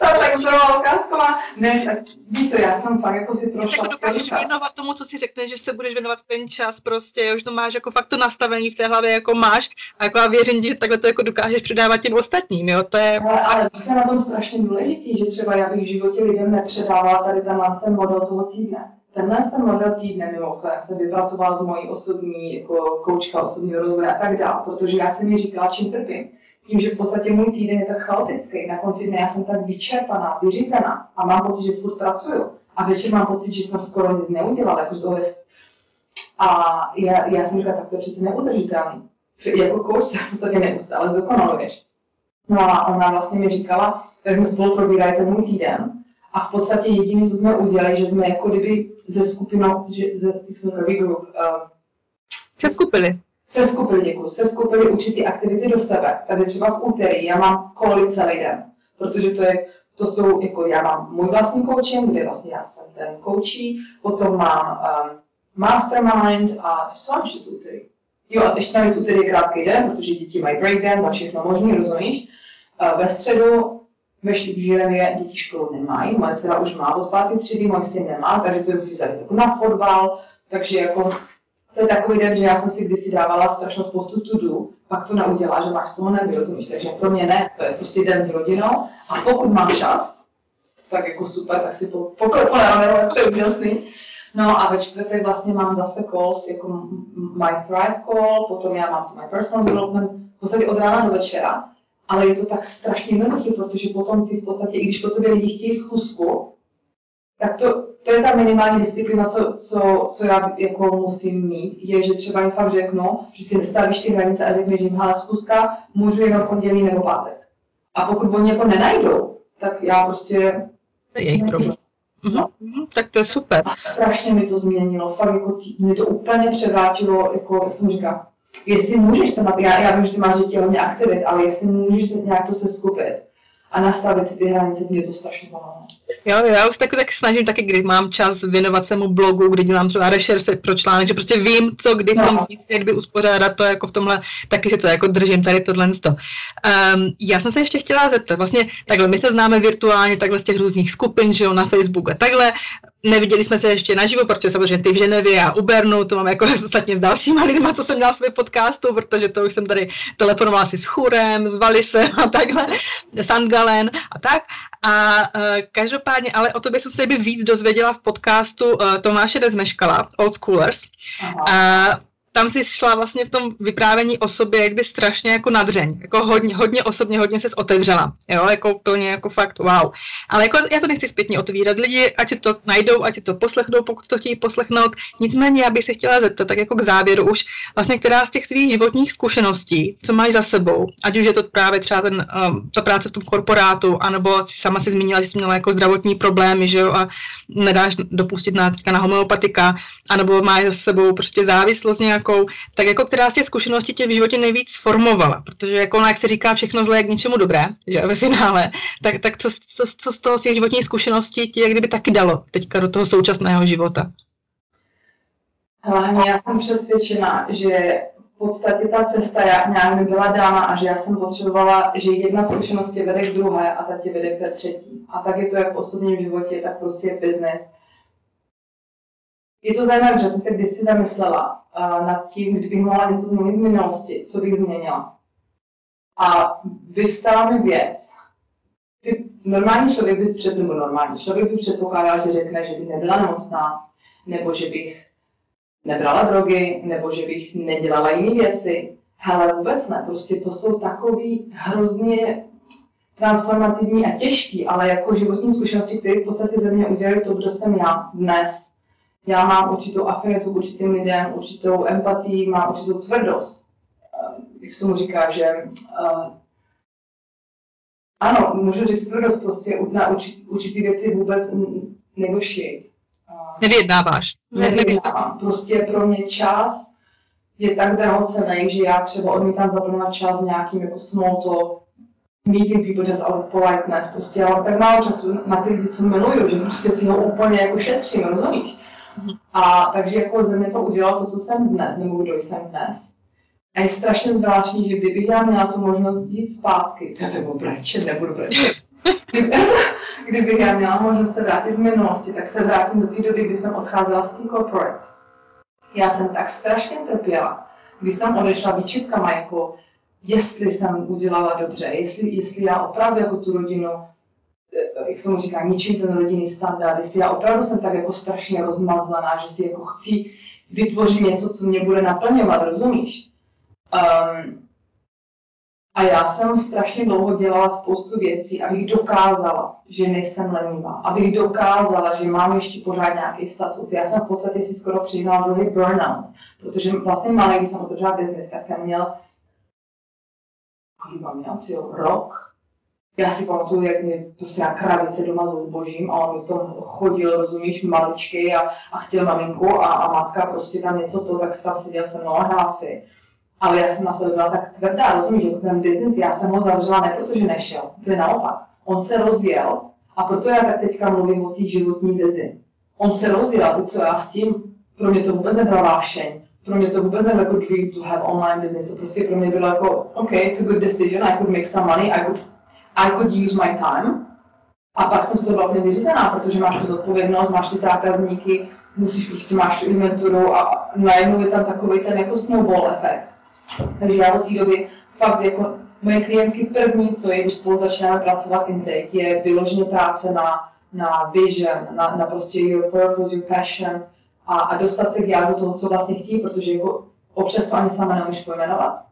[LAUGHS] tak vzorová, ukázková, ne, tak víš co, já jsem fakt jako si prošla. Tak dokážeš věnovat tomu, co si řekneš, že se budeš věnovat ten čas, prostě, jo, že to máš jako fakt to nastavení v té hlavě, jako máš, a jako já věřím, že takhle to jako dokážeš předávat těm ostatním, jo, to je... Ale, ale to je na tom strašně důležitý, že třeba já bych v životě lidem nepředávala tady tenhle ten model toho týdne Tenhle ten model týdne mimochodem jsem vypracovala z mojí osobní jako koučka osobního rozvoje a tak dále, protože já jsem mi říkala, čím trpím. Tím, že v podstatě můj týden je tak chaotický, na konci dne já jsem tak vyčerpaná, vyřízená a mám pocit, že furt pracuju. A večer mám pocit, že jsem skoro nic neudělala, jako to je... A já, já jsem říkala, tak to je přece neudržitelný. Jako kouč se v podstatě neustále zdokonaluješ. No a ona vlastně mi říkala, tak jsme spolu probírali ten můj týden a v podstatě jediné, co jsme udělali, že jsme jako kdyby ze skupinou, že ze, jsem regroup, uh, se skupili. Se skupili, děkuji. Se skupili určitý aktivity do sebe. Tady třeba v úterý já mám koly celý den, protože to je, to jsou, jako já mám můj vlastní coaching, kde vlastně já jsem ten coachí, potom mám um, mastermind a co mám ještě úterý? Jo, a ještě navíc úterý je krátký den, protože děti mají breakdance a všechno možný, rozumíš? Uh, ve středu ve Ženevě děti školu nemají, moje dcera už má od páté třídy, můj syn nemá, takže to musí zajít jako na fotbal, takže jako to je takový den, že já jsem si kdysi dávala strašnou spoustu to do, pak to neudělá, že máš z toho nervy, rozumíš? Takže pro mě ne, to je prostě den s rodinou a pokud mám čas, tak jako super, tak si po, poklepu na to je úžasný. No a ve čtvrtek vlastně mám zase calls jako My Thrive Call, potom já mám to My Personal Development, v podstatě od rána do večera, ale je to tak strašně jednoduché, protože potom ty v podstatě, i když po tobě lidi chtějí zkusku, tak to, to je ta minimální disciplína, co, co, co já jako musím mít, je, že třeba jim fakt řeknu, že si nestavíš ty hranice a řekneš jim, hele, zkuska, můžu jenom pondělí nebo pátek. A pokud oni jako nenajdou, tak já prostě... To je jejich problém. No. Mm, tak to je super. A strašně mi to změnilo, fakt jako tý, mě to úplně převrátilo, jako, jak jsem říká, jestli můžeš se já, já vím, že ty máš děti hodně aktivit, ale jestli můžeš se nějak to se skupit a nastavit si ty hranice, mě to strašně pomáhá. Jo, já už tak, tak snažím taky, když mám čas věnovat se mu blogu, kdy dělám třeba rešerše pro článek, že prostě vím, co kdy v tom no. místě, kdy uspořádat to jako v tomhle, taky si to jako držím tady tohle. Um, já jsem se ještě chtěla zeptat, vlastně takhle, my se známe virtuálně takhle z těch různých skupin, že jo, na Facebooku a takhle, Neviděli jsme se ještě naživo, protože samozřejmě ty v Ženevě a u Bernu, to mám jako [LAUGHS] ostatně s dalšíma lidma, co jsem měla své podcastu, protože to už jsem tady telefonovala si s Churem, s Valisem a takhle, Sandgalen a tak. A uh, každopádně, ale o tobě jsem se víc dozvěděla v podcastu uh, Tomáše Dezmeškala, Old Schoolers. Aha. Tam si šla vlastně v tom vyprávění o sobě jak by strašně jako nadřeň, jako hodně, hodně osobně, hodně se otevřela, jo, jako to jako fakt wow. Ale jako já to nechci zpětně otvírat lidi, ať si to najdou, ať si to poslechnou, pokud to chtějí poslechnout. Nicméně já bych se chtěla zeptat, tak jako k závěru už, vlastně která z těch tvých životních zkušeností, co máš za sebou, ať už je to právě třeba ten, um, ta práce v tom korporátu, anebo sama si zmínila, že jsi měla jako zdravotní problémy, že jo, a nedáš dopustit na, na homeopatika, anebo máš za sebou prostě závislost nějak nějakou, tak jako která z těch zkušeností tě v životě nejvíc formovala, protože jako jak se říká všechno zlé je k něčemu dobré, že ve finále, tak, tak co, co, co z toho z těch životních zkušeností ti jak kdyby taky dalo teďka do toho současného života? Hlavně já jsem přesvědčena, že podstatě ta cesta nějak mi byla dána a že já jsem potřebovala, že jedna zkušenost tě vede k druhé a ta tě vede k té třetí. A tak je to jak v osobním životě, tak prostě business je to zajímavé, že jsem se kdysi zamyslela uh, nad tím, kdybych mohla něco změnit v minulosti, co bych změnila. A vyvstala mi věc. Ty, normální člověk by před, nebo normální člověk by předpokládal, že řekne, že bych nebyla nemocná, nebo že bych nebrala drogy, nebo že bych nedělala jiné věci. Hele, vůbec ne. Prostě to jsou takový hrozně transformativní a těžký, ale jako životní zkušenosti, které v podstatě ze mě udělali to, kdo jsem já dnes já mám určitou afinitu k určitým lidem, určitou empatii, mám určitou tvrdost. Eh, jak se tomu říká, že uh, ano, můžu říct tvrdost, prostě na určit, určitý věci vůbec negošit. Nevyjednáváš. Nevyjednávám. Prostě pro mě čas je tak drahocený, že já třeba odmítám zaplňovat čas nějakým jako small talk, meeting people just out politeness. Prostě já mám tak málo času na ty lidi, co miluju, že prostě si ho úplně jako šetřím, rozumíš? A takže jako ze mě to udělalo to, co jsem dnes, nebo kdo jsem dnes. A je strašně zvláštní, že kdybych já měla tu možnost jít zpátky, to nebo brečet, nebudu brečet. [LAUGHS] Kdybych já měla možnost se vrátit v minulosti, tak se vrátím do té doby, kdy jsem odcházela z té corporate. Já jsem tak strašně trpěla, když jsem odešla výčitkama, jako jestli jsem udělala dobře, jestli, jestli já opravdu jako tu rodinu jak se mu říká, ničím ten rodinný standard, jestli já opravdu jsem tak jako strašně rozmazlaná, že si jako chci vytvořit něco, co mě bude naplňovat, rozumíš? Um, a já jsem strašně dlouho dělala spoustu věcí, abych dokázala, že nejsem lenivá, abych dokázala, že mám ještě pořád nějaký status. Já jsem v podstatě si skoro přiznala druhý burnout, protože vlastně malý, když jsem otevřela biznis, tak ten měl, kolik měl, rok, já si pamatuju, jak mě prostě na krabice doma se zbožím a on mi to chodil, rozumíš, maličky a, a chtěl maminku a, a matka prostě tam něco to, tak tam seděl se mnou a hrál si. Ale já jsem na sebe byla tak tvrdá, rozumíš, že ten biznis, já jsem ho zavřela ne protože nešel, to je naopak. On se rozjel a proto já tak teďka mluvím o té životní vizi. On se rozjel a teď co já s tím? Pro mě to vůbec nebyla vášeň. Pro mě to vůbec nebylo jako dream to have online business. To prostě pro mě bylo jako, OK, it's a good decision, I could make some money, I could I could use my time. A pak jsem z toho byla vyřízená, protože máš tu zodpovědnost, máš ty zákazníky, musíš prostě máš tu inventuru a najednou je tam takový ten jako snowball efekt. Takže já od té doby fakt jako moje klientky první, co je, když spolu začínáme pracovat intake, je vyloženě práce na, na vision, na, na prostě your purpose, your passion a, a dostat se k jádru toho, co vlastně chtějí, protože jako občas to ani sama nemůžeš pojmenovat.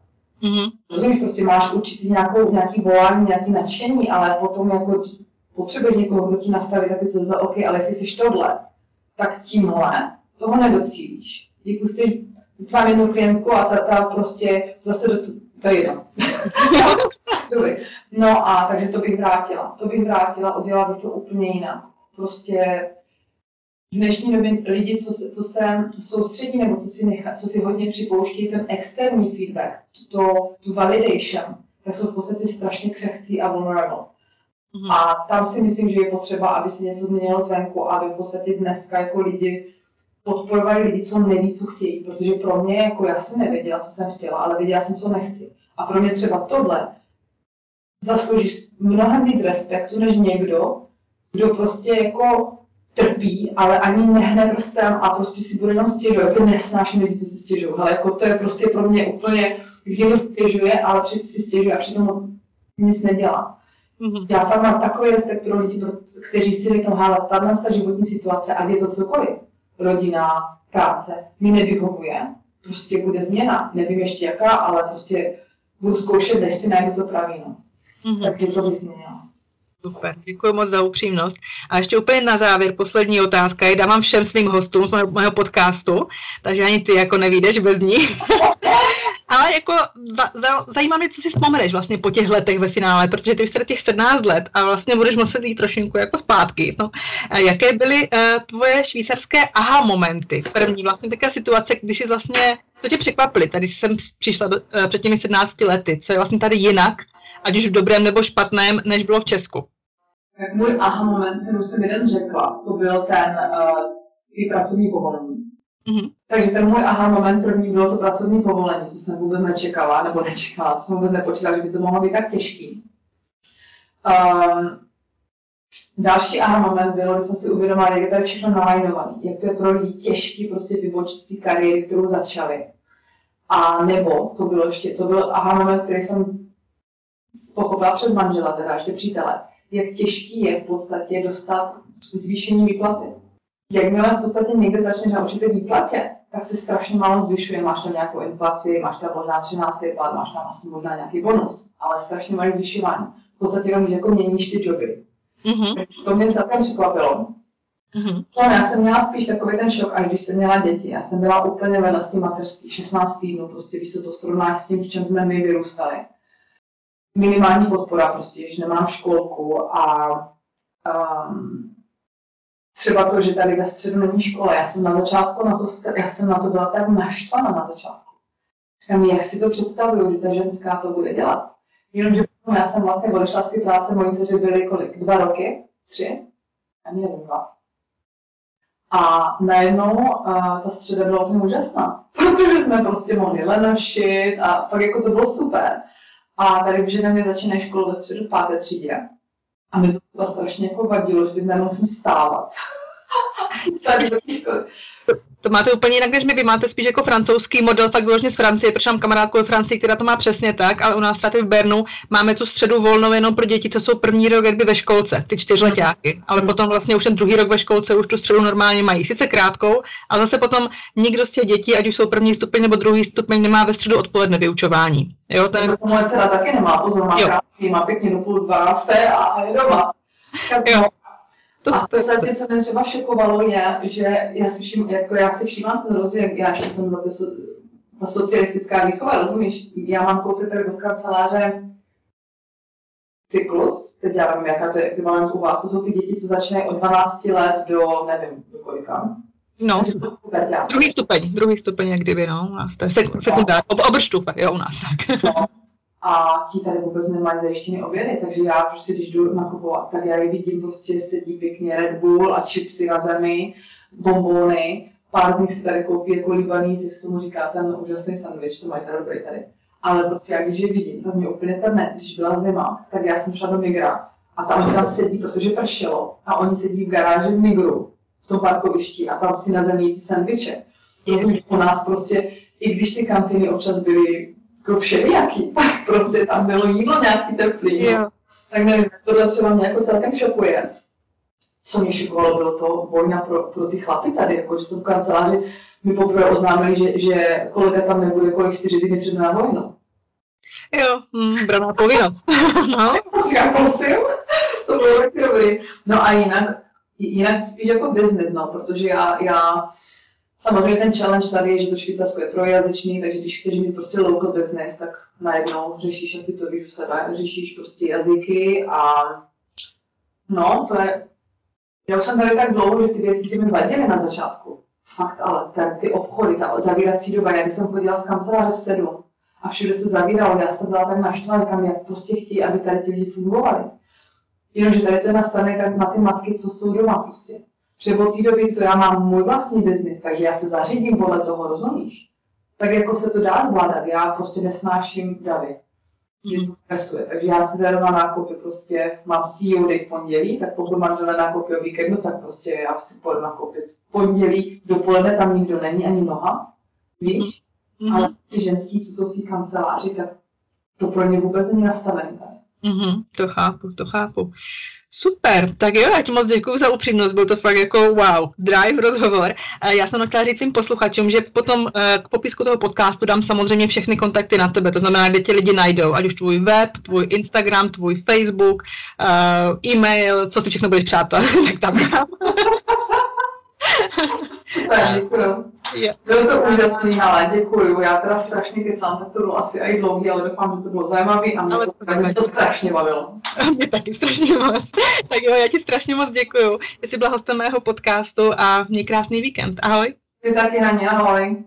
Mm-hmm. Rozumíš, prostě máš určitý nějakou, nějaký volání, nějaký nadšení, ale potom jako potřebuješ někoho, kdo ti nastaví taky to za OK, ale jestli jsi tohle, tak tímhle toho nedocílíš. Jako si, mám jednu klientku a ta, ta prostě zase do, to je jedno. [LAUGHS] no a takže to bych vrátila. To bych vrátila, udělala bych to úplně jinak. Prostě v dnešní době lidi, co se, co se soustředí nebo co si, nechá, co si hodně připouští ten externí feedback, to, tu validation, tak jsou v podstatě strašně křehcí a vulnerable. Mm-hmm. A tam si myslím, že je potřeba, aby se něco změnilo zvenku, aby v podstatě dneska jako lidi podporovali lidi, co neví, co chtějí. Protože pro mě, jako já jsem nevěděla, co jsem chtěla, ale věděla jsem, co nechci. A pro mě třeba tohle zaslouží mnohem víc respektu, než někdo, kdo prostě jako trpí, ale ani nehne prstem a prostě si bude jenom stěžovat. Jako nesnáším lidi, co si stěžují. Ale jako to je prostě pro mě úplně, když někdo stěžuje, ale si stěžuje a přitom nic nedělá. Mm-hmm. Já fakt mám takový respekt pro lidi, kteří si řeknou, hele, tahle ta životní situace, ať je to cokoliv, rodina, práce, mi nevyhovuje, prostě bude změna, nevím ještě jaká, ale prostě budu zkoušet, než si najdu to pravý, no. Mm-hmm. Takže to bych změnila. Super, děkuji moc za upřímnost. A ještě úplně na závěr, poslední otázka, je dávám všem svým hostům z mého podcastu, takže ani ty jako nevídeš bez ní. [LAUGHS] Ale jako za, za, zajímá mě, co si vzpomeneš vlastně po těch letech ve finále, protože ty už jsi těch 17 let a vlastně budeš muset jít trošinku jako zpátky. No. Jaké byly uh, tvoje švýcarské aha momenty? První vlastně taková situace, když jsi vlastně, co tě překvapily, tady jsem přišla do, uh, před těmi 17 lety, co je vlastně tady jinak, ať už v dobrém nebo špatném, než bylo v Česku? Tak můj aha moment, který jsem jeden řekla, to byl ten, uh, ty pracovní povolení. Mm-hmm. Takže ten můj aha moment první bylo to pracovní povolení, to jsem vůbec nečekala, nebo nečekala, to jsem vůbec nepočítala, že by to mohlo být tak těžký. Um, další aha moment bylo, když jsem si uvědomila, jak je tady všechno nalajnované, jak to je pro lidi těžký prostě vybočit z té kariéry, kterou začali. A nebo, to bylo ještě, to byl aha moment, který jsem pochopila přes manžela, teda ještě přítele, jak těžký je v podstatě dostat zvýšení výplaty jakmile v podstatě někde začneš na určité výplatě, tak se strašně málo zvyšuje. Máš tam nějakou inflaci, máš tam možná 13. plat, máš tam asi možná nějaký bonus, ale strašně malé zvyšování. V podstatě jenom, že jako měníš ty joby. Mm-hmm. To mě celkem překvapilo. Mm-hmm. No, já jsem měla spíš takový ten šok, až když jsem měla děti. Já jsem byla úplně vedle z té mateřství, 16 týdnů, prostě když se to srovnáš s tím, v čem jsme my vyrůstali. Minimální podpora, prostě, že nemám školku a um, třeba to, že tady ve středu není škola. Já jsem na začátku na to, já jsem na to byla tak naštvaná na začátku. Říkám, jak si to představuju, že ta ženská to bude dělat. Jenomže já jsem vlastně odešla z té práce, moji dceři byly kolik? Dva roky? Tři? Ani nevím, dva. A najednou uh, ta středa byla úplně úžasná, [LAUGHS] protože jsme prostě mohli lenošit a pak jako to bylo super. A tady v Ženevě začínají školu ve středu v páté třídě. A to strašně jako vadilo, že teď nemusím stávat. to, to máte úplně jinak než my, vy máte spíš jako francouzský model, fakt vyloženě z Francie, protože mám kamarádku ve Francii, která to má přesně tak, ale u nás tady v Bernu máme tu středu volnou jenom pro děti, co jsou první rok jakby ve školce, ty čtyřletáky, ale potom vlastně už ten druhý rok ve školce už tu středu normálně mají, sice krátkou, ale zase potom nikdo z těch dětí, ať už jsou první stupeň nebo druhý stupeň, nemá ve středu odpoledne vyučování. Jo, ten... Moje dcera taky nemá, pozor, má, krátký, má pěkně do půl dvanácté a je doma. Tak, jo. To a podstatě, co mě třeba šokovalo, je, že já si, všim, jako já si všímám ten rozdíl, já ještě jsem za ty, ta socialistická výchova, rozumíš? Já mám kousek tady od kanceláře cyklus, teď já nevím, jaká to je ekvivalent u vás, to jsou ty děti, co začínají od 12 let do, nevím, do kolika. No, druhý stupeň, druhý stupeň jak kdyby, no, u nás to je sekundár, ob, obrštufe, jo, u nás tak. No, a ti tady vůbec nemají zajištěny obědy, takže já prostě, když jdu nakupovat, tak já je vidím prostě sedí pěkně Red Bull a chipsy na zemi, bombony, pár z nich si tady koupí jako libaný, jak se tomu říká ten úžasný sandwich, to mají tady dobrý tady. Ale prostě jak když je vidím, tak mě úplně trne. Když byla zima, tak já jsem šla do Migra a tam tam sedí, protože pršelo a oni sedí v garáži v Migru, v tom parkovišti a tam si na zemi ty sandviče. Rozumíš, u nás prostě, i když ty kantýny občas byly jako všelijaký, [LAUGHS] tak prostě tam bylo jídlo nějaký teplý. No. Tak nevím, tohle třeba mě jako celkem šokuje. Co mě šokovalo, bylo to vojna pro, pro ty chlapy tady, jako že jsem v kanceláři mi poprvé oznámili, že, že kolega tam nebude kolik čtyři týdny před na vojnu. Jo, mm, braná povinnost. [LAUGHS] no. [LAUGHS] Já prosím, to bylo taky dobrý. No a jinak, jinak spíš jako business, no, protože já, já Samozřejmě ten challenge tady je, že to Švýcarsko je trojjazyčný, takže když chceš mít prostě local business, tak najednou řešíš, jak ty to víš u sebe, řešíš prostě jazyky a no, to je, já už jsem tady tak dlouho, že ty věci mi vadily na začátku. Fakt, ale ten, ty obchody, ta zavírací doba, já když jsem chodila z kanceláře v sedm a všude se zavíralo, já jsem byla tak naštvaná, kam jak prostě chtějí, aby tady ti lidi fungovali. Jenomže tady to je nastavené tak na ty matky, co jsou doma prostě. Že od té doby, co já mám můj vlastní biznis, takže já se zařídím podle toho, rozumíš? Tak jako se to dá zvládat, já prostě nesnáším davy. Mě to stresuje, takže já si zadu na nákupy prostě, mám CEO day v pondělí, tak pokud manželé nákupy o víkendu, tak prostě já si půjdu nakoupit v pondělí, dopoledne tam nikdo není, ani noha, víš? Mm-hmm. Ale ty ženský, co jsou v té kanceláři, tak to pro ně vůbec není nastavené. Mm-hmm, to chápu, to chápu. Super, tak jo, já ti moc děkuji za upřímnost, byl to fakt jako wow, drive rozhovor. Já jsem chtěla říct svým posluchačům, že potom eh, k popisku toho podcastu dám samozřejmě všechny kontakty na tebe, to znamená, kde ti lidi najdou, ať už tvůj web, tvůj Instagram, tvůj Facebook, uh, e-mail, co si všechno budeš přát, [LAUGHS] tak tam dám. Tak, děkuju. Bylo to úžasný, ale děkuju. Já teda strašně kecám, tak to bylo asi i dlouhý, ale doufám, že to bylo zajímavý a mě, ale to, tak mě to strašně bavilo. mě taky strašně moc. tak jo, já ti strašně moc děkuju, že jsi byla hostem mého podcastu a měj krásný víkend. Ahoj. Ty taky, Haně, ahoj.